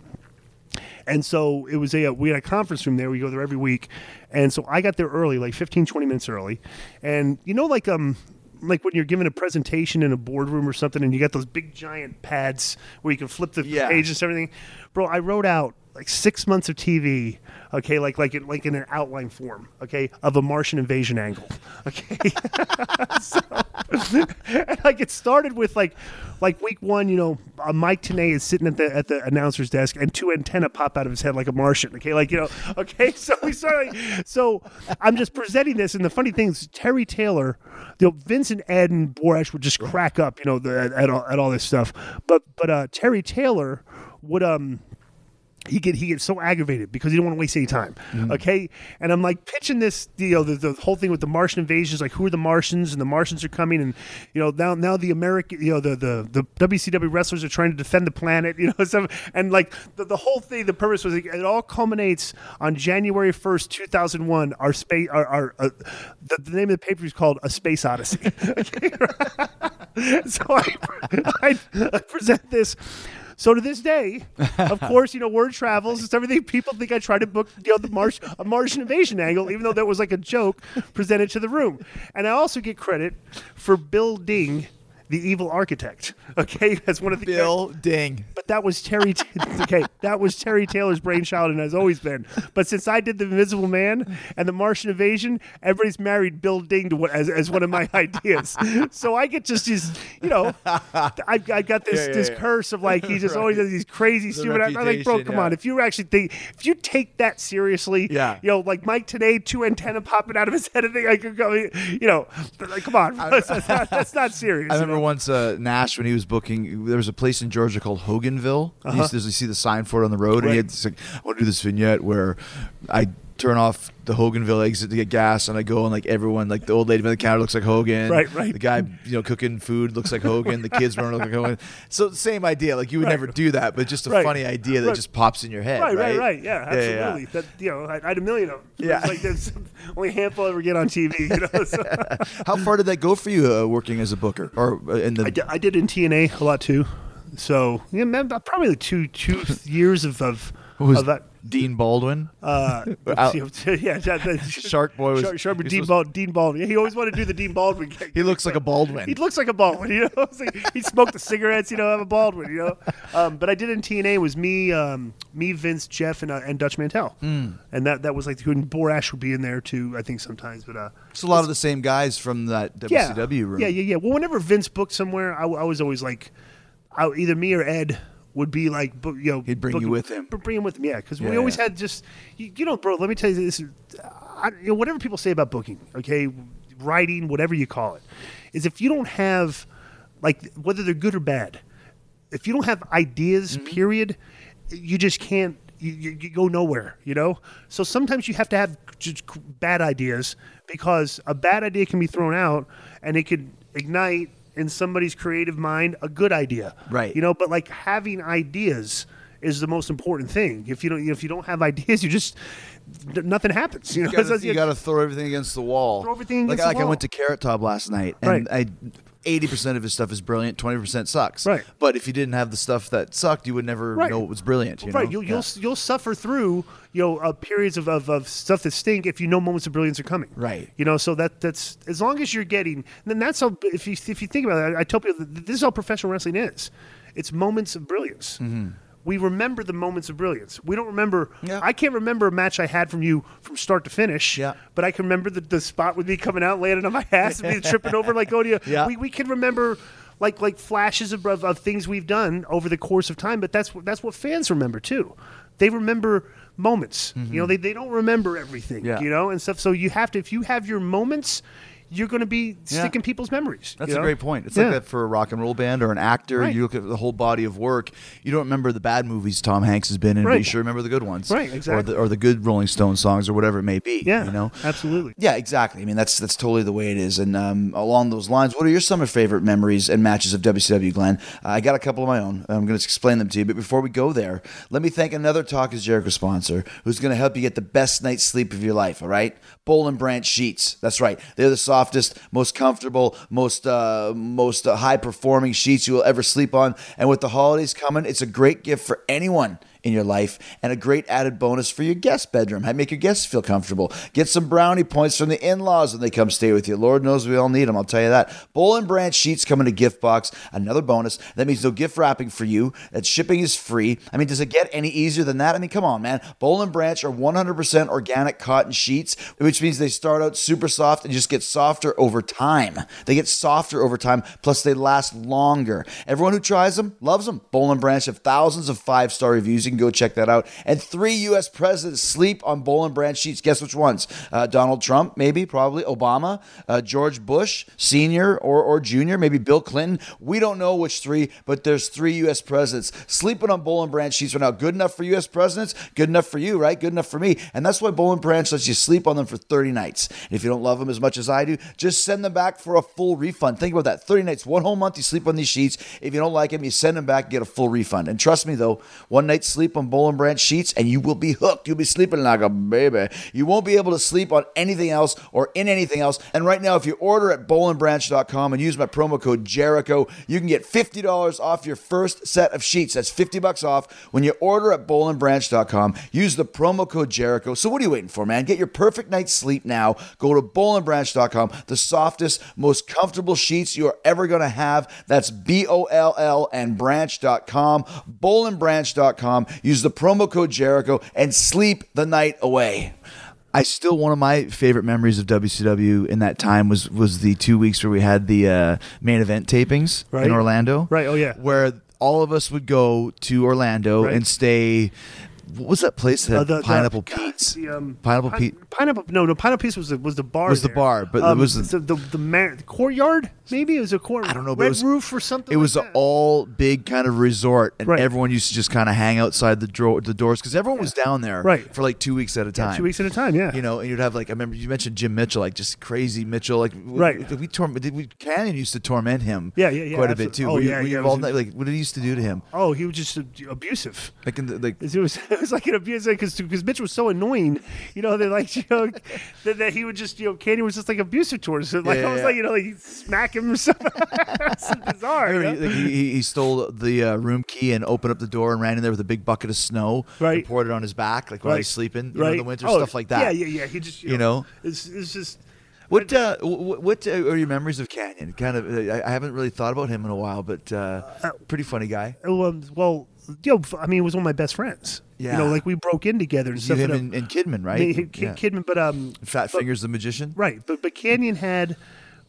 And so it was a we had a conference room there. We go there every week, and so I got there early, like 15, 20 minutes early. And you know, like um, like when you're giving a presentation in a boardroom or something, and you got those big giant pads where you can flip the Yeah. pages and everything. Bro, I wrote out like six months of TV. Okay, like like it, like in an outline form. Okay, of a Martian invasion angle. Okay, [laughs] so, and like it started with like like week one, you know, uh, Mike Tenay is sitting at the at the announcer's desk, and two antenna pop out of his head like a Martian. Okay, like you know, okay, so we started. Like, so I'm just presenting this, and the funny thing is, Terry Taylor, you know, Vince and Ed and Borash would just crack up, you know, the, at, at all at all this stuff, but but uh, Terry Taylor would um he get he gets so aggravated because he don't want to waste any time. Okay, and I'm like pitching this, you know, the, the whole thing with the Martian invasions, like who are the Martians, and the Martians are coming, and you know now now the American, you know, the the the WCW wrestlers are trying to defend the planet, [laughs] you know, so, and like the, the whole thing, the purpose was like, it all culminates on January first, two thousand one. Our space, our, our uh, the, the name of the paper is called A Space Odyssey. [laughs] Okay? [laughs] so I, I, I present this. So to this day, of [laughs] course, you know, word travels. It's everything. People think I tried to book, you know, the Marsh, a Martian invasion angle, even though that was like a joke presented to the room. And I also get credit for building the evil architect. [laughs] Okay, that's one of the Bill Ding. but that was Terry. [laughs] okay, that was Terry Taylor's brainchild, and has always been. But since I did the Invisible Man and the Martian Invasion, everybody's married Bill Ding to what, as, as one of my [laughs] ideas. So I get just these, you know, I, I got this Yeah, yeah, this yeah. curse of like he just always has these crazy stupid. I'm like, bro, come on. If you actually think, if you take that seriously, Yeah. you know, like Mike Tenay, two antenna popping out of his head, and thing I could go, you know, like, come on, that's, not, that's not serious. I you remember once uh, Nash when he was booking. There was a place in Georgia called Hoganville. You used to you see the sign for it on the road, and he Uh-huh. Had this, like, I want to do this vignette where I turn off the Hoganville exit to get gas, and I go and like everyone, like the old lady by the counter looks like Hogan, Right, right. The guy you know cooking food looks like Hogan. the kids running look like Hogan. So same idea. Like you would Right. never do that, but just a Right. funny idea that Right. just pops in your head. Right, Right, right. Yeah, yeah. absolutely. That you know, I, I had a million of them. Yeah. It's like there's [laughs] only a handful ever get on TV. You know, so [laughs] How far did that go for you uh, working as a booker or uh, in the? I, did, in TNA a lot too. So yeah, probably like two two years of of, was of that. Dean Baldwin? Uh, [laughs] [laughs] yeah, [laughs] Shark Boy was- Shark, Shark- Dean, supposed- Bald, Dean Baldwin. Yeah, he always wanted to do the Dean Baldwin. He looks like a Baldwin. He looks like a Baldwin, you know. Like he smoked the cigarettes, you know, have a Baldwin, you know. Um, but I did in TNA it was me, um, me, Vince, Jeff, and uh, and Dutch Mantell, Hmm. and that that was like and Borash would be in there too, I think sometimes. But uh, It's a lot of the same guys from that WCW room. yeah, yeah, yeah. Well, whenever Vince booked somewhere, I was always like, I, either me or Ed would be like, you know, He'd bring you with him. Bring him with him, yeah, because Yeah, we always yeah. had just, you, you know, bro. Let me tell you this: I, you know, whatever people say about booking, okay, writing, whatever you call it, is if you don't have, like, whether they're good or bad, if you don't have ideas, Mm-hmm. period, you just can't. You, you, you go nowhere, you know. So sometimes you have to have just bad ideas because a bad idea can be thrown out and it could ignite in somebody's creative mind a good idea, Right. You know, but like having ideas is the most important thing. If you don't, if you don't have ideas, you just nothing happens. You know, [laughs] You you gotta throw everything against the wall. Throw everything like, against the like I went to Carrot Top last night, and Right. I. Eighty percent of his stuff is brilliant. Twenty percent sucks. Right. But if you didn't have the stuff that sucked, you would never Right. know it was brilliant. You right. know? You'll, Yeah. you'll you'll suffer through you know uh, periods of, of, of stuff that stink if you know moments of brilliance are coming. Right. You know, so that that's as long as you're getting. Then that's how. If you if you think about it, I, I tell people that this is how professional wrestling is. It's moments of brilliance. We remember the moments of brilliance. We don't remember. Yeah. I can't remember a match I had from you from start to finish. Yeah. But I can remember the, the spot with me coming out, landing on my ass, and me [laughs] tripping over like oh, to you. Yeah. We, we can remember like like flashes of, of, of things we've done over the course of time, but that's what that's what fans remember too. They remember moments. You know, mm-hmm. they, they don't remember everything. Yeah. You know, and stuff. So you have to if you have your moments, you're going to be Yeah. sticking people's memories. That's a know? great point. It's Yeah. like that for a rock and roll band or an actor. Right. You look at the whole body of work. You don't remember the bad movies Tom Hanks has been in, but you Right. sure remember the good ones, Right, Or exactly. the, or the good Rolling Stone songs or whatever it may be. Yeah, you know. absolutely. Yeah, exactly. I mean, that's that's totally the way it is. And um, along those lines, what are your summer favorite memories and matches of WCW, Glenn? Uh, I got a couple of my own. I'm going to explain them to you. But before we go there, let me thank another Talk is Jericho sponsor who's going to help you get the best night's sleep of your life. All right, Boll and Branch sheets. That's right. They're the softest, most comfortable, most uh, most uh, high performing sheets you will ever sleep on. And with the holidays coming, it's a great gift for anyone in your life and a great added bonus for your guest bedroom. How make your guests feel comfortable. Get some brownie points from the in-laws when they come stay with you. Lord knows we all need them. I'll tell you that. Boll and Branch sheets come in a gift box. Another bonus. That means no gift wrapping for you. That shipping is free. I mean, does it get any easier than that? I mean, come on, man. Boll and Branch are 100% organic cotton sheets, which means they start out super soft and just get softer over time. They get softer over time, plus they last longer. Everyone who tries them loves them. Boll and Branch have thousands of five-star reviews. You can go check that out. And three U.S. presidents sleep on Boll and Branch sheets. Guess which ones? Uh, Donald Trump, maybe, probably. Obama, uh, George Bush, Senior or, or Junior, maybe Bill Clinton. We don't know which three, but there's three U.S. presidents sleeping on Boll and Branch sheets right now. Good enough for U.S. presidents. Good enough for you, right? Good enough for me. And that's why Boll and Branch lets you sleep on them for 30 nights. And if you don't love them as much as I do, just send them back for a full refund. Think about that. 30 nights, one whole month, you sleep on these sheets. If you don't like them, you send them back, get a full refund. And trust me, though, one night's sleep on Boll and Branch sheets, and you will be hooked. You'll be sleeping like a baby. You won't be able to sleep on anything else or in anything else. And right now, if you order at bollandbranch.com and use my promo code Jericho, you can get $50 off your first set of sheets. That's 50 bucks off when you order at bollandbranch.com. Use the promo code Jericho. So what are you waiting for, man? Get your perfect night's sleep now. Go to bollandbranch.com. The softest, most comfortable sheets you are ever going to have. That's B O L L and branch.com. Bollandbranch.com. Use the promo code Jericho and sleep the night away. I still one of my favorite memories of WCW in that time was was the two weeks where we had the uh, main event tapings Right. in Orlando. Right, oh, yeah. where all of us would go to Orlando Right. and stay. What was that place that Uh, the- the- Pineapple God, Pete's? the, um, Pineapple Pi- Pete. Pineapple. No, no. Pineapple Pete's was the was the bar. Was the bar, but it um, was the- the the, the, mar- the courtyard. Maybe it was a court. I don't know, but Red it was roof or something. It was like an that. all big kind of resort, and Right. everyone used to just kind of hang outside the dro- the doors because everyone was down there Right. for like two weeks at a time. two weeks at a time. Yeah. You know, and you'd have like I remember you mentioned Jim Mitchell, like just crazy Mitchell, like Right. Did we torm- did we Kanyon used to torment him? Yeah, yeah, yeah, quite a bit too. Oh, Were yeah, you yeah, it involved was- in that? Like, what did he used to do to him? Oh, he was just abusive. Like, in the, like It was [laughs] [laughs] it was like an abuse because because Mitch was so annoying, you know. They like [laughs] you know that, that he would just you know Candy was just like abusive towards him. Like Yeah, I was yeah, like you know like he'd smack him or [laughs] something. it's bizarre. You know? he, he, he stole the uh, room key and opened up the door and ran in there with a big bucket of snow Right. and poured it on his back, like while Right. he's sleeping, you know, right. in the winter, Oh, stuff like that. Yeah, yeah, yeah. He just you, You know? it's it's just What uh, what, what uh, are your memories of Kanyon? Kind of, uh, I, haven't really thought about him in a while, but uh, pretty funny guy. Oh, um, well, you know, I mean, he was one of my best friends. Yeah. You know, like we broke in together and You stuff. him and, and, Kidman, right? Kid, Yeah. Kidman, but um, Fat but- Fingers the magician. Right, but but Kanyon had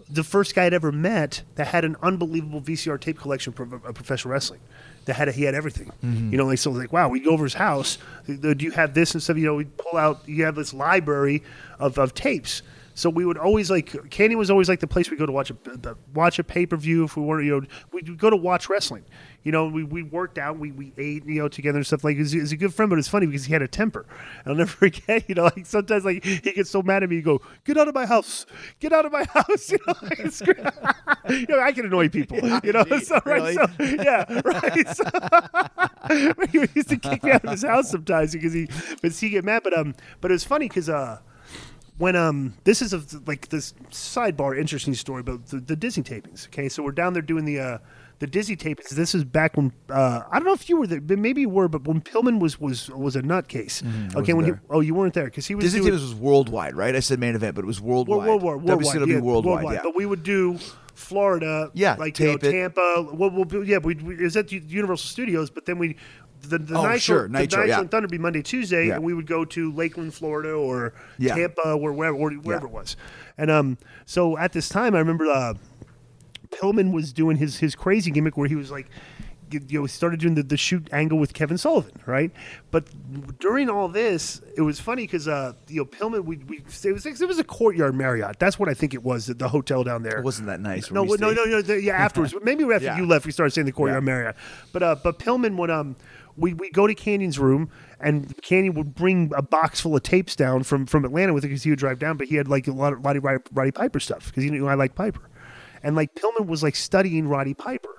the first guy I'd ever met that had an unbelievable VCR tape collection of of professional wrestling. That had he had everything. Mm-hmm. You know, like so like wow, we go over his house. Do you have this and stuff? You know, we pull out. You have this library of, of tapes. So we would always like Kanyon was always like the place we go to watch a watch a pay per view if we were you know we'd go to watch wrestling. You know, we, we worked out, we, we ate, you know, together and stuff. Like, he's, he's a good friend, but it's funny because he had a temper. I'll never [laughs] forget, you know, like sometimes like he gets so mad at me, you go, get out of my house, get out of my [laughs] house. You know, like, it's [laughs] you know I can annoy people, you know, so, right, so, yeah, right. So, he used to kick me out of his house sometimes because he, but he get mad. But, um, but it was funny because, uh, when um this is a, like this sidebar interesting story about the, the Disney tapings. Okay, so we're down there doing the uh the Disney tapings. This is back when uh I don't know if you were there, but maybe you were, but when Pillman was was was a nutcase. okay, Mm-hmm. wasn't when he oh you weren't there because he was Disney doing, Tapes was worldwide, right? I said main event, but it was worldwide. World, World War, worldwide, yeah, worldwide, yeah. But we would do Florida, Yeah, like you know. Tampa. Well, we'll yeah, we, we it was at Universal Studios, but then we. The, the Oh, Nitro, sure, the Nitro, Nitro yeah. and Thunder would be Monday, Tuesday, Yeah. and we would go to Lakeland, Florida, or Yeah. Tampa, or wherever, or wherever it was. And um, so at this time, I remember uh, Pillman was doing his his crazy gimmick where he was like you know he started doing the, the shoot angle with Kevin Sullivan, right? But during all this, it was funny because uh, you know Pillman, we, we it was it was a courtyard Marriott. That's what I think it was, the, the hotel down there. It wasn't that nice. No, no, no, no, the- Yeah, [laughs] afterwards. Maybe after Yeah. you left, we started saying the courtyard Yeah. Marriott. But uh, but Pillman would um we we go to Kanyon's room and Kanyon would bring a box full of tapes down from from Atlanta with it because he would drive down. But he had like a lot of Roddy Roddy, Roddy Piper stuff because he knew I like Piper, and like Pillman was like studying Roddy Piper.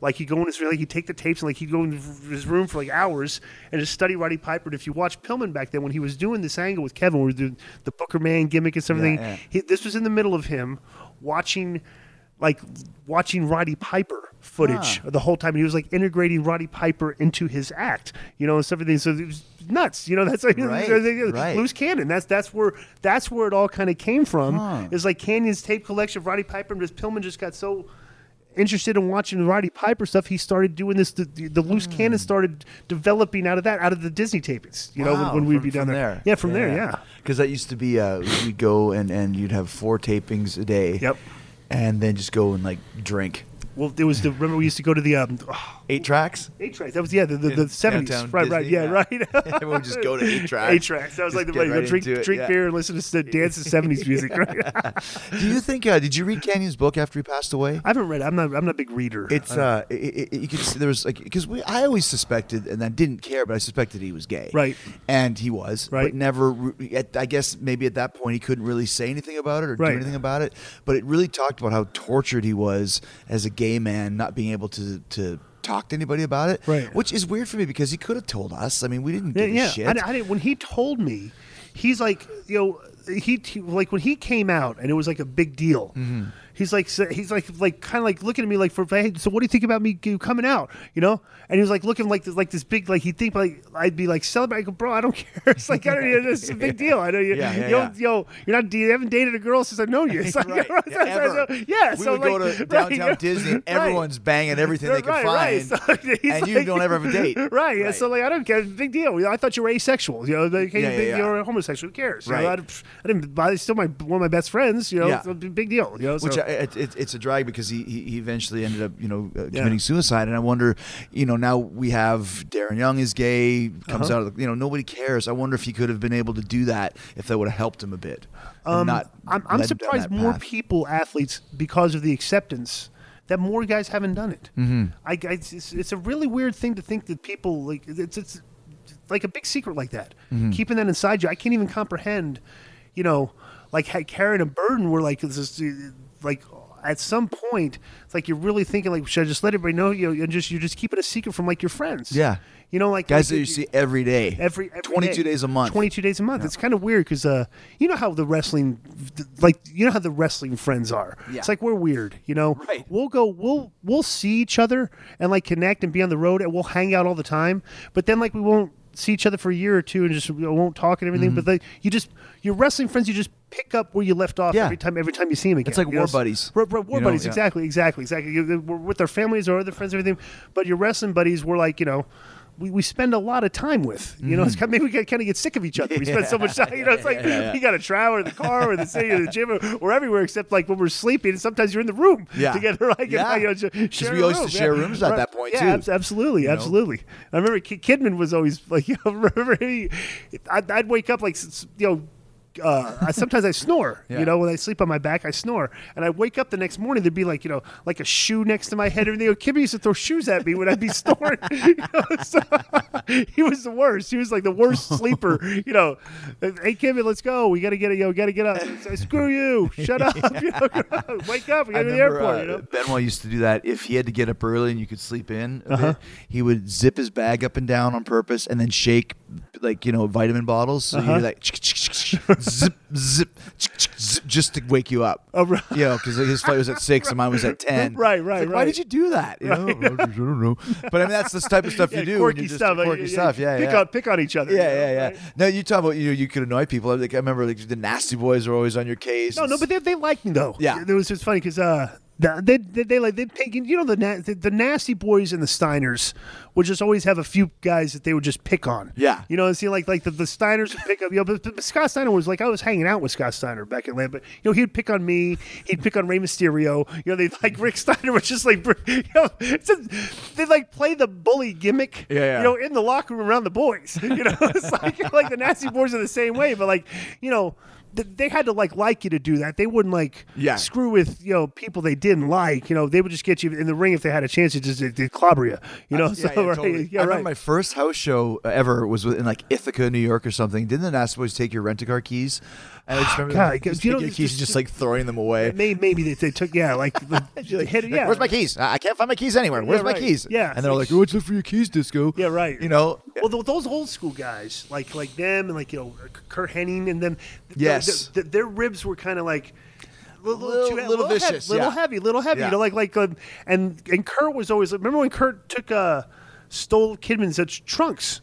Like he'd go in his like he'd take the tapes and like he'd go in his room for like hours and just study Roddy Piper. And if you watch Pillman back then when he was doing this angle with Kevin, where the the Booker Man gimmick and everything, yeah. he, this was in the middle of him watching like watching Roddy Piper footage the whole time. He was like integrating Roddy Piper into his act, you know, and stuff. everything. So it was nuts, you know. That's like Right, [laughs] right. loose cannon. That's that's where that's where it all kind of came from. It's like Kanyon's tape collection of Roddy Piper, and just Pillman just got so interested in watching Roddy Piper stuff. He started doing this. The, the, the loose cannon started developing out of that, out of the Disney tapings. You know, when, when we'd from- be down from there. Yeah, from there. Yeah. Because that used to be, uh, we'd go and, and you'd have four tapings a day. Yep. And then just go and like drink. Well, it was the remember we used to go to the um, oh, Eight tracks? eight tracks. That was yeah the the, the seventies. Right, right, yeah, yeah. right. [laughs] Everyone just go to eight tracks. [laughs] Eight tracks. That was Just like the way to right drink drink yeah. beer and listen to dance to [laughs] seventies music. Right. Do you think, uh, did you read Kanyon's book after he passed away? I haven't read. it. I'm not. I'm not a big reader. It's uh, it, it, you could see there was like because we I always suspected and I didn't care, but I suspected he was gay, Right. And he was, Right. But never. At, I guess maybe at that point he couldn't really say anything about it or Right. do anything about it. But it really talked about how tortured he was as a gay man, not being able to to talk to anybody about it, Right. Which is weird for me because he could have told us. I mean, we didn't yeah, give yeah. a shit. I, I didn't, when he told me, he's like, you know, he, he like when he came out and it was like a big deal. Mm-hmm. He's like, he's like, like kind of like looking at me like, for hey, so what do you think about me coming out? You know? And he was like looking like this, like this big, like he'd think like I'd be like celebrating. I go, bro, I don't [laughs] care. It's like I don't, know it's a big deal. I know you, Yeah, yeah, yo, yeah. yo, you're not, you haven't dated a girl since I've known you. [laughs] It's like, [laughs] Right. Yeah, ever. yeah. we so would go like- to right, downtown yeah, Disney right. everyone's banging everything they can Right, find, right. So and you like- don't ever have a date. Right. Right. So like I don't care. Big deal. I thought you were asexual. You know, like, hey, Yeah, yeah, you're a homosexual. Who cares? You know, Right. I, didn't. Still my one of my best friends. You know, it's a big deal. You know, Which so, I, it, it, it's a drag because he, he eventually ended up you know uh, Yeah. committing suicide, and I wonder, you know, now we have Darren Young is gay, comes Uh-huh. out of the, you know nobody cares. I wonder if he could have been able to do that if that would have helped him a bit. and not Um, I'm, I'm surprised more people, athletes, because of the acceptance. That more guys haven't done it. Mm-hmm. I, I- it's, it's a really weird thing to think that people like it's it's like a big secret like that, Mm-hmm. keeping that inside you. I can't even comprehend, you know, like carrying a burden where like this is, like at some point it's like you're really thinking like should I just let everybody know you know, and just you're just keep it a secret from like your friends. Yeah. you know, like guys like, that you see every day, every, every 22 day. days a month. 22 days a month. It's kind of weird because uh, you know how the wrestling, like you know how the wrestling friends are. Yeah. It's like we're weird, you know. Right. We'll go, we'll we'll see each other and like connect and be on the road and we'll hang out all the time. But then like we won't see each other for a year or two and just won't talk and everything. Mm-hmm. But like you just your wrestling friends, you just pick up where you left off Yeah. every time every time you see them again. It's like you know? war buddies. War, war- war You know, buddies, yeah. exactly, exactly, exactly. We're with their families or other friends, and everything. But your wrestling buddies, we're like, you know, we, we spend a lot of time with. You know, it's mm. kind of, maybe we kind of get sick of each other. We spend so much time. You know, it's like [laughs] we got to travel in the car or the city or the gym or, or everywhere except like when we're sleeping. And sometimes you're in the room Yeah. together. [laughs] Like, Yeah. you know, sh- share we always room. to share Yeah. rooms at that point, yeah, absolutely, You know? absolutely. I remember Kidman was always like, [laughs] you know, remember he, I'd, I'd wake up like, you know. Uh, I, sometimes I snore. Yeah. You know, when I sleep on my back, I snore, and I wake up the next morning. There'd be like, you know, like a shoe next to my head. Everything. Kimmy used to throw shoes at me when I'd be snoring. You know, so, he was the worst. He was like the worst sleeper. You know, hey Kimmy, let's go. We gotta get it. Yo, gotta get up. I Screw you. Shut up. You know, wake up. We gotta go to the airport. uh, you know. Benoit used to do that. If he had to get up early and you could sleep in, a Uh-huh. bit, he would zip his bag up and down on purpose and then shake, like you know, vitamin bottles. So Uh-huh. you're like zip, zip, zip, just to wake you up. Oh, right. You know, because his flight was at six and mine was at ten. [laughs] Right, right, like, Why did you do that? You know, I don't know. But I mean, that's the type of stuff Yeah, you do. quirky stuff. Quirky Yeah, stuff. Yeah, pick yeah. on pick on each other. Yeah, yeah, yeah. right? No, you talk about you know you could annoy people. Like I remember like the nasty boys were always on your case. No, no, but they, they liked me though. Yeah. it was just funny because uh, They, they, they like they pick you know the, na- the the nasty boys and the Steiners would just always have a few guys that they would just pick on. Yeah. you know, it seemed like like the, the Steiners would pick up. You know, but, but Scott Steiner was like I was hanging out with Scott Steiner back in Atlanta, but you know he'd pick on me, he'd pick on Rey Mysterio. You know, they like [laughs] Rick Steiner was just like you know they like play the bully gimmick. Yeah, yeah. You know, in the locker room around the boys. [laughs] You know, it's like like the nasty boys are the same way, but like you know. Th- They had to like like you to do that. They wouldn't like Yeah. screw with you know people they didn't like. You know they would just get you in the ring if they had a chance to just to clobber you. You know, Uh, Yeah, yeah, right, totally. yeah, I right. remember my first house show ever was in like Ithaca, New York, or something. Didn't the Nasty Boys take your rent a car keys? And I just remember God, them because just you know, the keys just- just like throwing them away. Maybe, maybe they, they took yeah like, [laughs] the, hit it, Like, yeah. Where's my keys? I can't find my keys anywhere. Where's my right. keys? Yeah, And they're like, like- "What's up for your keys, Disco?" Yeah, right. You know. Well, th- those old school guys, like like them, and like you know Curt Hennig, and them. th- Yes. th- th- their ribs were kind of like. Little, Little- little heavy, vicious, little yeah. heavy, little heavy. Yeah. You know, like like, um, and and Kurt was always. Remember when Kurt took uh, stole Kidman's uh, trunks?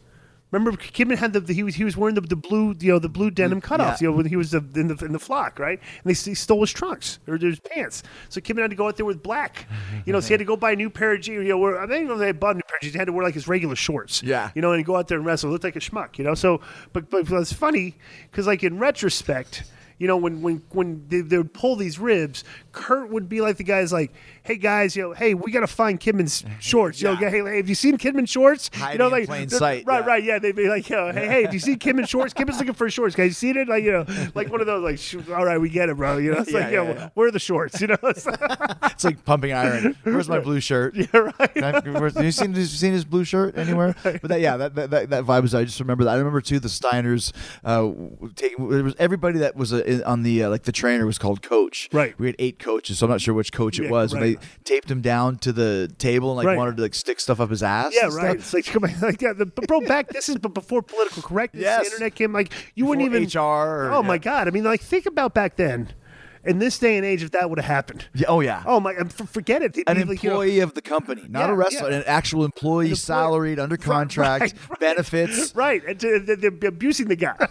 Remember Kidman had the he was he was wearing the, the blue you know the blue denim cutoffs yeah. you know when he was the, in the in the flock right? And they, he stole his trunks or his pants. So Kidman had to go out there with black you know so he had to go buy a new pair of jeans you know where, I know if they had bought a new pair of jeans. He had to wear like his regular shorts Yeah. you know and he'd go out there and wrestle. Looked like a schmuck you know? So but but it's funny because like in retrospect you know when when when they, they would pull these ribs Kurt would be like the guys like hey guys you know hey we got to find Kidman's [laughs] shorts you know Yeah. hey, hey have you seen Kidman shorts you Hiding know in like plain sight, right yeah. right yeah they'd be like yo, hey hey have you seen Kidman shorts Kidman's looking for shorts guys you seen it like you know like one of those like all right we get it bro you know it's Yeah, like yeah, yo where are the shorts you know It's [laughs] like- It's like pumping iron. Where's my blue shirt? [laughs] yeah right I- where's- Have you seen, have you seen his blue shirt anywhere? But that, yeah, that, that, that, that vibe was. I just remember that. I remember too. The Steiners, uh, taking there was everybody that was uh, on the uh, like the trainer was called Coach. Right. We had eight coaches, so I'm not sure which coach it was. Right. They taped him down to the table and like Right. wanted to like stick stuff up his ass. Yeah, and stuff. right. It's like, come on, [laughs] like yeah, the, but bro, back this is b- before political correctness. Yes. The internet came like you wouldn't even HR or- oh my god! I mean, like think about back then, in this day and age, if that would have happened. Yeah, oh yeah. Oh my! Forget it. An like, you know, employee of the company, not Yeah, a wrestler, yeah. an actual employee, employee- salaried, under [laughs] contract, right, right. benefits. Right, and to, they're, abusing the guy. [laughs]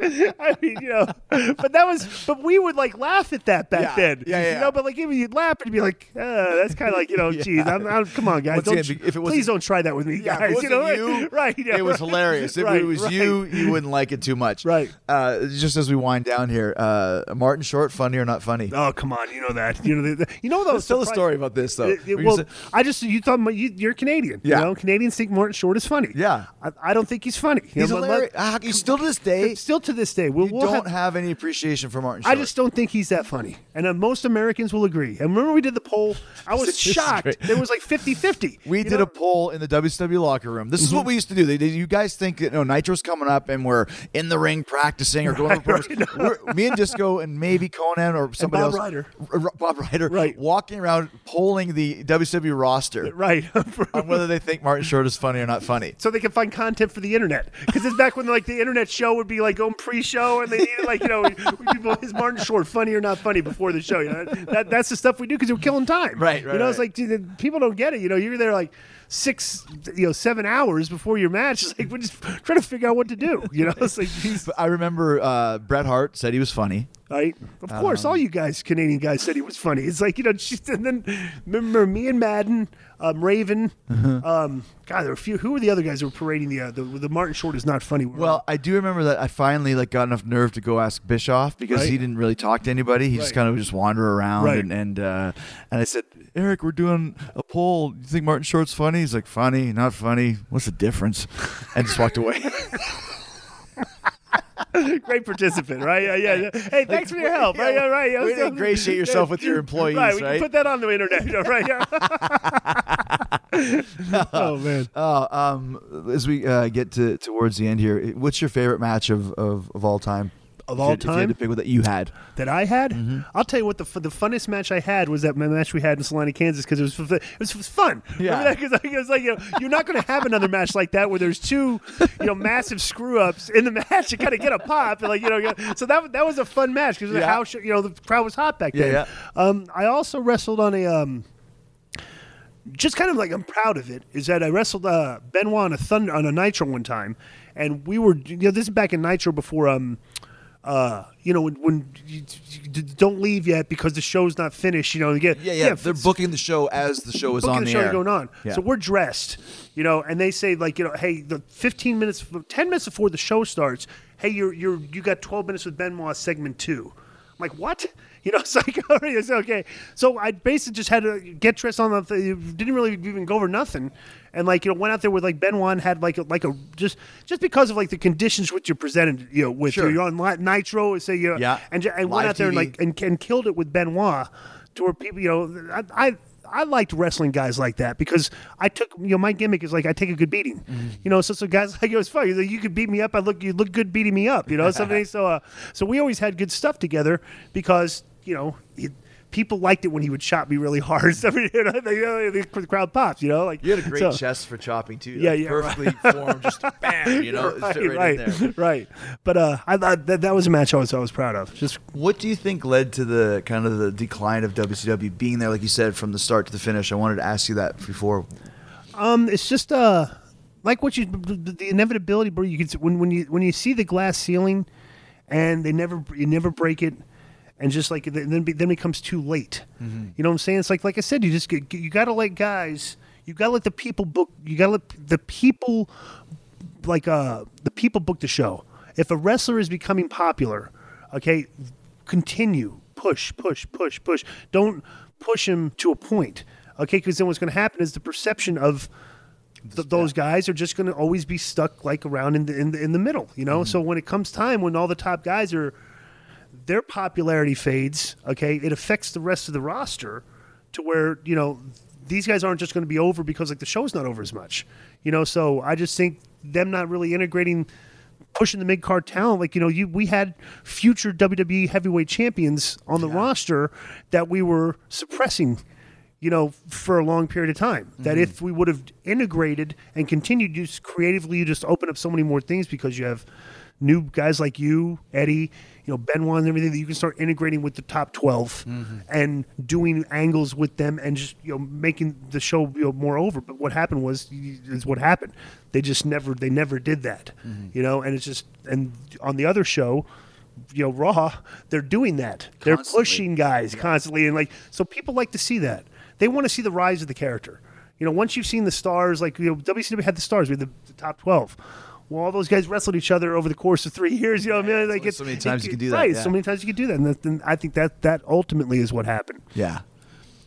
I mean, you know, but that was, but we would like laugh at that back then. yeah, yeah. You know, but like even you'd laugh and you'd be like, uh, that's kind of like you know, [laughs] geez, I'm, I'm, come on, guys, Once don't, again, if it please don't try that with me, guys. you know, you, right? It was hilarious. If Right, it was you, you wouldn't like it too much. Right. Uh, just as we wind down here, uh, Martin Short, funny or not funny? Oh come on, you know that. You know, the, the- you know those. Let's tell a story about this though. It- it- well, sa- I just you thought my- you, you're Canadian. Yeah. You know, Canadians think Martin Short is funny. Yeah. I, I don't think he's funny. You he's know, hilarious. let- he's still to this day. [laughs] Still to this day, we'll, You we'll don't have, have, any appreciation for Martin Short. I just don't think he's that funny. And uh, most Americans will agree. And remember we did the poll? I was shocked. great. There was like 50-50. [laughs] We did know? Mm-hmm. a poll in the WCW locker room. This is what we used to do. They, they- you guys think that you know, Nitro's coming up and we're in the ring practicing or going [laughs] over Right, promos. We're- Me and Disco and maybe Konnan or somebody Bob else. Ryder. R- Bob Ryder. Right. Walking around polling the WCW roster [laughs] Right. on whether they think Martin Short is funny or not funny. so they can find content for the internet. Because it's back when like the internet show would be like going pre-show, and they needed like you know, people, is Martin Short funny or not funny before the show? You know, that that's the stuff we do because we're killing time. Right, right, You know, it's like dude, people don't get it. You know, you're there like six, you know, seven hours before your match. It's like we're just trying to figure out what to do. You know, it's like geez, [laughs] I remember uh, Bret Hart said he was funny. Right. Of course, Um, all you guys, Canadian guys, said he was funny. It's like you know, [laughs] just, and then remember me and Madden, um, Raven. Uh-huh. Um, God, there were a few. Who were the other guys who were parading the uh, the, the Martin Short is not funny? Well, I do remember that I finally like got enough nerve to go ask Bischoff because Right. he didn't really talk to anybody. He just kind of would just wander around Right. and and uh, and I said, Eric, we're doing a poll. You think Martin Short's funny? He's like, funny, not funny. What's the difference? And just walked away. [laughs] [laughs] [laughs] great participant, right? Yeah, yeah. yeah. Hey, thanks for your help. yeah, right, yeah, right. way to ingratiate yourself with your [laughs] employees, right? We right? can put that on the internet, you know, right? Yeah. [laughs] oh man. Oh, um, as we uh, get to towards the end here, what's your favorite match of, of, of all time? Of all you had- if you had time? to pick what that you had. that I had. Mm-hmm. I'll tell you what the fu- the funnest match I had was that match we had in Salina, Kansas, because it was fu- it was, was fun. [laughs] Yeah. because it was like you know, you're not going to have another match like that where there's two you know massive screw ups in the [laughs] match to kind of get a pop and like you know you- so that that was a fun match because the Yeah. house you know the crowd was hot back Yeah, then. Um, I also wrestled on a um. Just kind of like I'm proud of it is that I wrestled uh, Benoit on a thunder on a Nitro one time, and we were you know this is back in Nitro before um uh, you know, when, when you, you don't leave yet because the show's not finished. You know, you get Yeah, yeah. They're booking the show as the show is booking on the the show air. going on. Yeah. So we're dressed, you know, and they say like, you know, hey, the 15 minutes, 10 minutes before the show starts, hey, you're you're you got 12 minutes with Benoit segment two. I'm like, what? [laughs] You know, it's like, [laughs] it's okay. So I basically just had to get dressed on the, th- didn't really even go over nothing. And like, you know, went out there with like Benoit and had like a, like a, just, just because of like the conditions which you're presented, you know, with, Sure. you're on Nitro, say, you know, Yeah. and, and Live went out there and like, and, and killed it with Benoit to where people, you know, I, I I liked wrestling guys like that because I took, you know, my gimmick is like I take a good beating, Mm-hmm. you know. So, so guys [laughs] like it was fun. Like, you could beat me up. I look, you look good beating me up, you know. Something. [laughs] so, uh, so we always had good stuff together because you know. People liked it when he would chop me really hard. [laughs] So, you know, the, you know, the crowd pops. You know, like You had a great so- chest for chopping too. Yeah, yeah, Perfectly [laughs] formed, just bam. You know, right, right, right, in there. right. But uh, I thought that that was a match I was I was proud of. Just What do you think led to the kind of the decline of WCW being there, like you said, from the start to the finish? I wanted to ask you that before. Um, it's just uh, like what you the the inevitability, bro. You can when when you when you see the glass ceiling, and they never you never break it, and just like then then it becomes too late. You know what I'm saying? It's like like I said, you just get, you got to let guys, you got to let the people book, you got to let the people like uh the people book the show. If a wrestler is becoming popular, okay, continue push, push, push, push. Don't push him to a point, okay? Because then what's going to happen is the perception of th- those guys are just going to always be stuck like around in the in the, in the middle, you know. So when it comes time when all the top guys are their popularity fades, okay, it affects the rest of the roster to where, you know, these guys aren't just going to be over because like the show's not over as much. You know, so I just think them not really integrating pushing the mid card talent like you know you we had future WWE heavyweight champions on the roster that we were suppressing you know for a long period of time. That mm-hmm. if we would have integrated and continued to just creatively you just open up so many more things because you have new guys like you Eddie you know Benoit and everything that you can start integrating with the top 12 mm-hmm. and doing angles with them and just you know making the show you know, more over. But what happened was is what happened. They just never they never did that mm-hmm. you know and it's just and on the other show you know raw they're doing that. They're pushing guys constantly and like so people like to see that. They want to see the rise of the character. You know once you've seen the stars like you know WCW had the stars we had the, the top 12 well, all those guys wrestled each other over the course of three years. You know, what I mean, like it's so many times you could do that, Right, yeah. so many times you could do that, and, that, and I think that that ultimately is what happened. Yeah.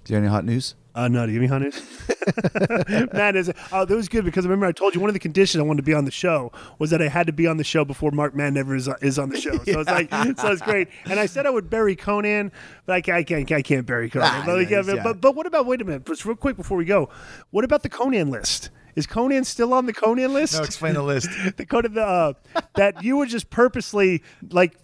Do you have any hot news? Uh, no, do you have any hot news? [laughs] [laughs] Matt is. Oh, that was good because I remember I told you one of the conditions I wanted to be on the show was that I had to be on the show before Mark Mannever is, is on the show. So it's like, [laughs] so it's great. And I said I would bury Konnan, but I, I can't. I can't bury Konnan. Ah, but, yeah, yeah, but, but but what about? Wait a minute, just real quick before we go. What about the Konnan list? Is Konnan still on the Konnan list? No, explain the list. [laughs] the code of the uh, that you would just purposely like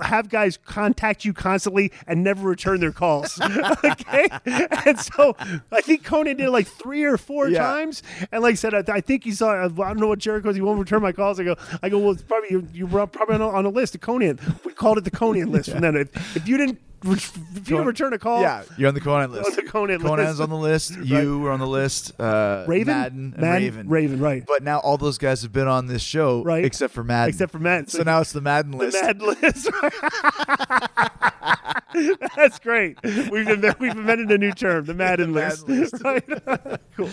have guys contact you constantly and never return their calls. [laughs] okay, and so I think Konnan did it like three or four Yeah. times, and like I said, I, I think he saw. I don't know what Jericho's. He won't return my calls. I go, I go. Well, it's probably you. You were probably on a, on a list of Konnan. We called it the Konnan list. [laughs] And then if, if you didn't. [laughs] If you return a call, Yeah, you're on the Konnan [laughs] list. On the Konnan Konnan's list. on the list. [laughs] You were on the list. Uh, Raven? Madden, and Madden? Raven. Raven, right. But now all those guys have been on this show, Right. Except for Madden. Except for Madden. So, now it's the Madden the list. Mad list. That's great. We've invented, we've invented a new term, the Madden list. Madden list. Right? cool.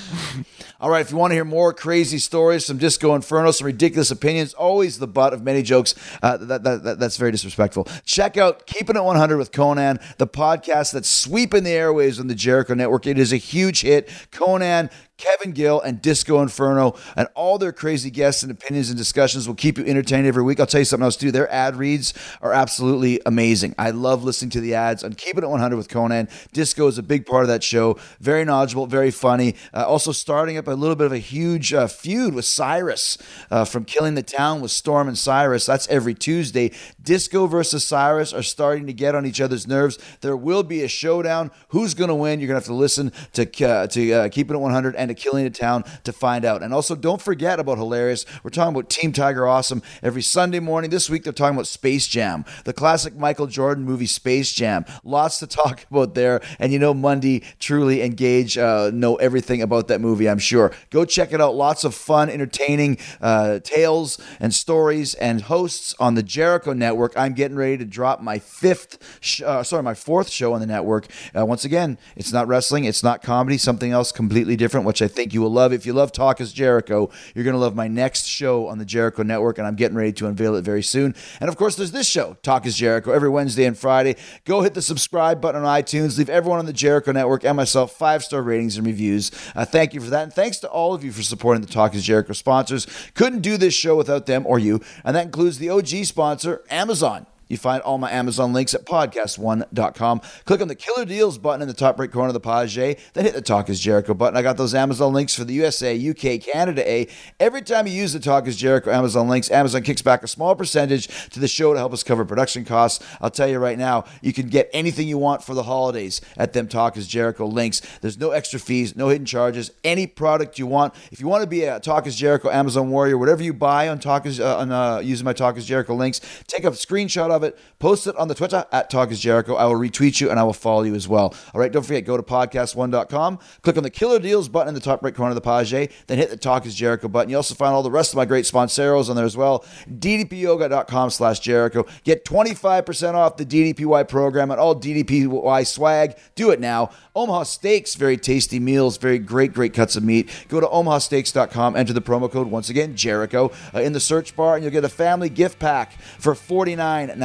All right, if you want to hear more crazy stories, some Disco Inferno, some ridiculous opinions, always the butt of many jokes. Uh, that, that, that, that's very disrespectful. Check out Keeping It 100 with Konnan, the podcast that's sweeping the airwaves on the Jericho Network. It is a huge hit. Konnan, Kevin Gill, and Disco Inferno, and all their crazy guests and opinions and discussions will keep you entertained every week. I'll tell you something else, too. Their ad reads are absolutely amazing. I love listening to the ads on Keeping It 100 with Konnan. Disco is a big part of that show. Very knowledgeable, very funny. Uh, also, starting up a little bit of a huge uh, feud with Cyrus uh, from Killing the Town with Storm and Cyrus. That's every Tuesday. Disco versus Cyrus are starting to get on each other's nerves. There will be a showdown. Who's going to win? You're going to have to listen to uh, to uh, Keeping It 100 and a killing in town to find out. And also, don't forget about Hilarious. We're talking about Team Tiger Awesome every Sunday morning. This week, they're talking about Space Jam, the classic Michael Jordan movie Space Jam. Lots to talk [laughs] about there. And you know, Monday, Truly, engage, uh, know everything about that movie, I'm sure. Go check it out. Lots of fun, entertaining uh, tales and stories and hosts on the Jericho Network. I'm getting ready to drop my fifth, sh- uh, sorry, my fourth show on the network. Uh, once again, it's not wrestling, it's not comedy, something else completely different, which I think you will love. If you love Talk is Jericho, you're going to love my next show on the Jericho Network, and I'm getting ready to unveil it very soon. And of course, there's this show, Talk is Jericho, every Wednesday and Friday. Go hit the subscribe button on iTunes. Leave everyone on the Jericho Network and myself five star ratings and reviews. Uh, thank you for that. And thanks to all of you for supporting the Talk is Jericho sponsors. Couldn't do this show without them or you. And that includes the OG sponsor, Amazon. You find all my Amazon links at podcast1.com. Click on the Killer Deals button in the top right corner of the page, then hit the Talk is Jericho button. I got those Amazon links for the USA, UK, Canada A. Every time you use the Talk is Jericho Amazon links, Amazon kicks back a small percentage to the show to help us cover production costs. I'll tell you right now, you can get anything you want for the holidays at them Talk is Jericho links. There's no extra fees, no hidden charges, any product you want. If you want to be a Talk is Jericho Amazon warrior, whatever you buy on Talk is uh, on uh, using my Talk is Jericho links, take a screenshot of it, post it on the Twitter at Talk is Jericho. I will retweet you and I will follow you as well. All right, don't forget, go to podcast1.com, click on the Killer Deals button in the top right corner of the page, then hit the Talk is Jericho button. You also find all the rest of my great sponsoros on there as well. DDPyoga.com slash Jericho. Get 25% off the DDPY program and all DDPY swag. Do it now. Omaha Steaks, very tasty meals, very great, great cuts of meat. Go to omahasteaks.com, enter the promo code, once again, Jericho, uh, in the search bar, and you'll get a family gift pack for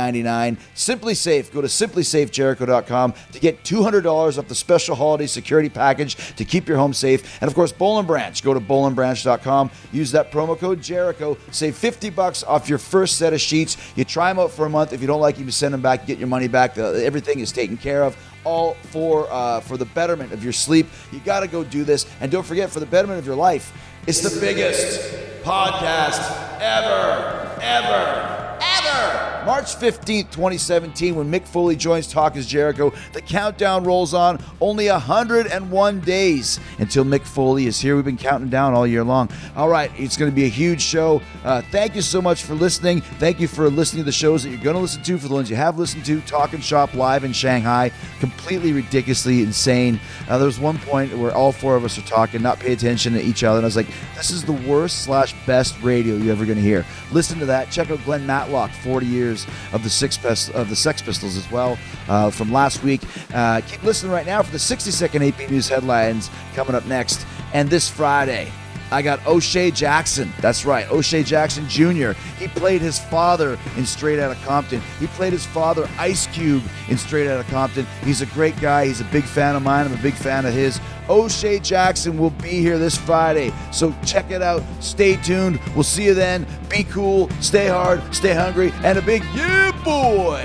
$49.99. SimpliSafe, go to simplisafejericho.com to get $200 off the special holiday security package to keep your home safe. And of course, Boll and Branch, go to bollandbranch.com, use that promo code Jericho, save 50 bucks off your first set of sheets. You try them out for a month. If you don't like them, you send them back, you get your money back. Everything is taken care of all for uh, for the betterment of your sleep. You got to go do this, and don't forget for the betterment of your life. It's the biggest podcast ever, ever, ever. March 15th, 2017, when Mick Foley joins Talk is Jericho, the countdown rolls on. Only 101 days until Mick Foley is here. We've been counting down all year long. All right, it's going to be a huge show. Uh, thank you so much for listening. Thank you for listening to the shows that you're going to listen to. For the ones you have listened to, Talk and Shop live in Shanghai, completely ridiculously insane. Uh, there was one point where all four of us are talking, not pay attention to each other, and I was like, "This is the worst slash best radio you're ever going to hear." Listen to that. Check out Glenn Matlock, 40 years of the six Pist- of the Sex Pistols as well uh, from last week. Uh, keep listening right now for the 60 second AP News headlines coming up next, and this Friday. I got O'Shea Jackson. That's right, O'Shea Jackson Jr. He played his father in Straight Outta Compton. He played his father, Ice Cube, in Straight Outta Compton. He's a great guy. He's a big fan of mine. I'm a big fan of his. O'Shea Jackson will be here this Friday. So check it out. Stay tuned. We'll see you then. Be cool, stay hard, stay hungry, and a big yeah, boy.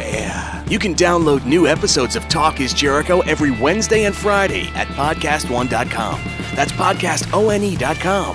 You can download new episodes of Talk is Jericho every Wednesday and Friday at podcast1.com. That's podcastone.com.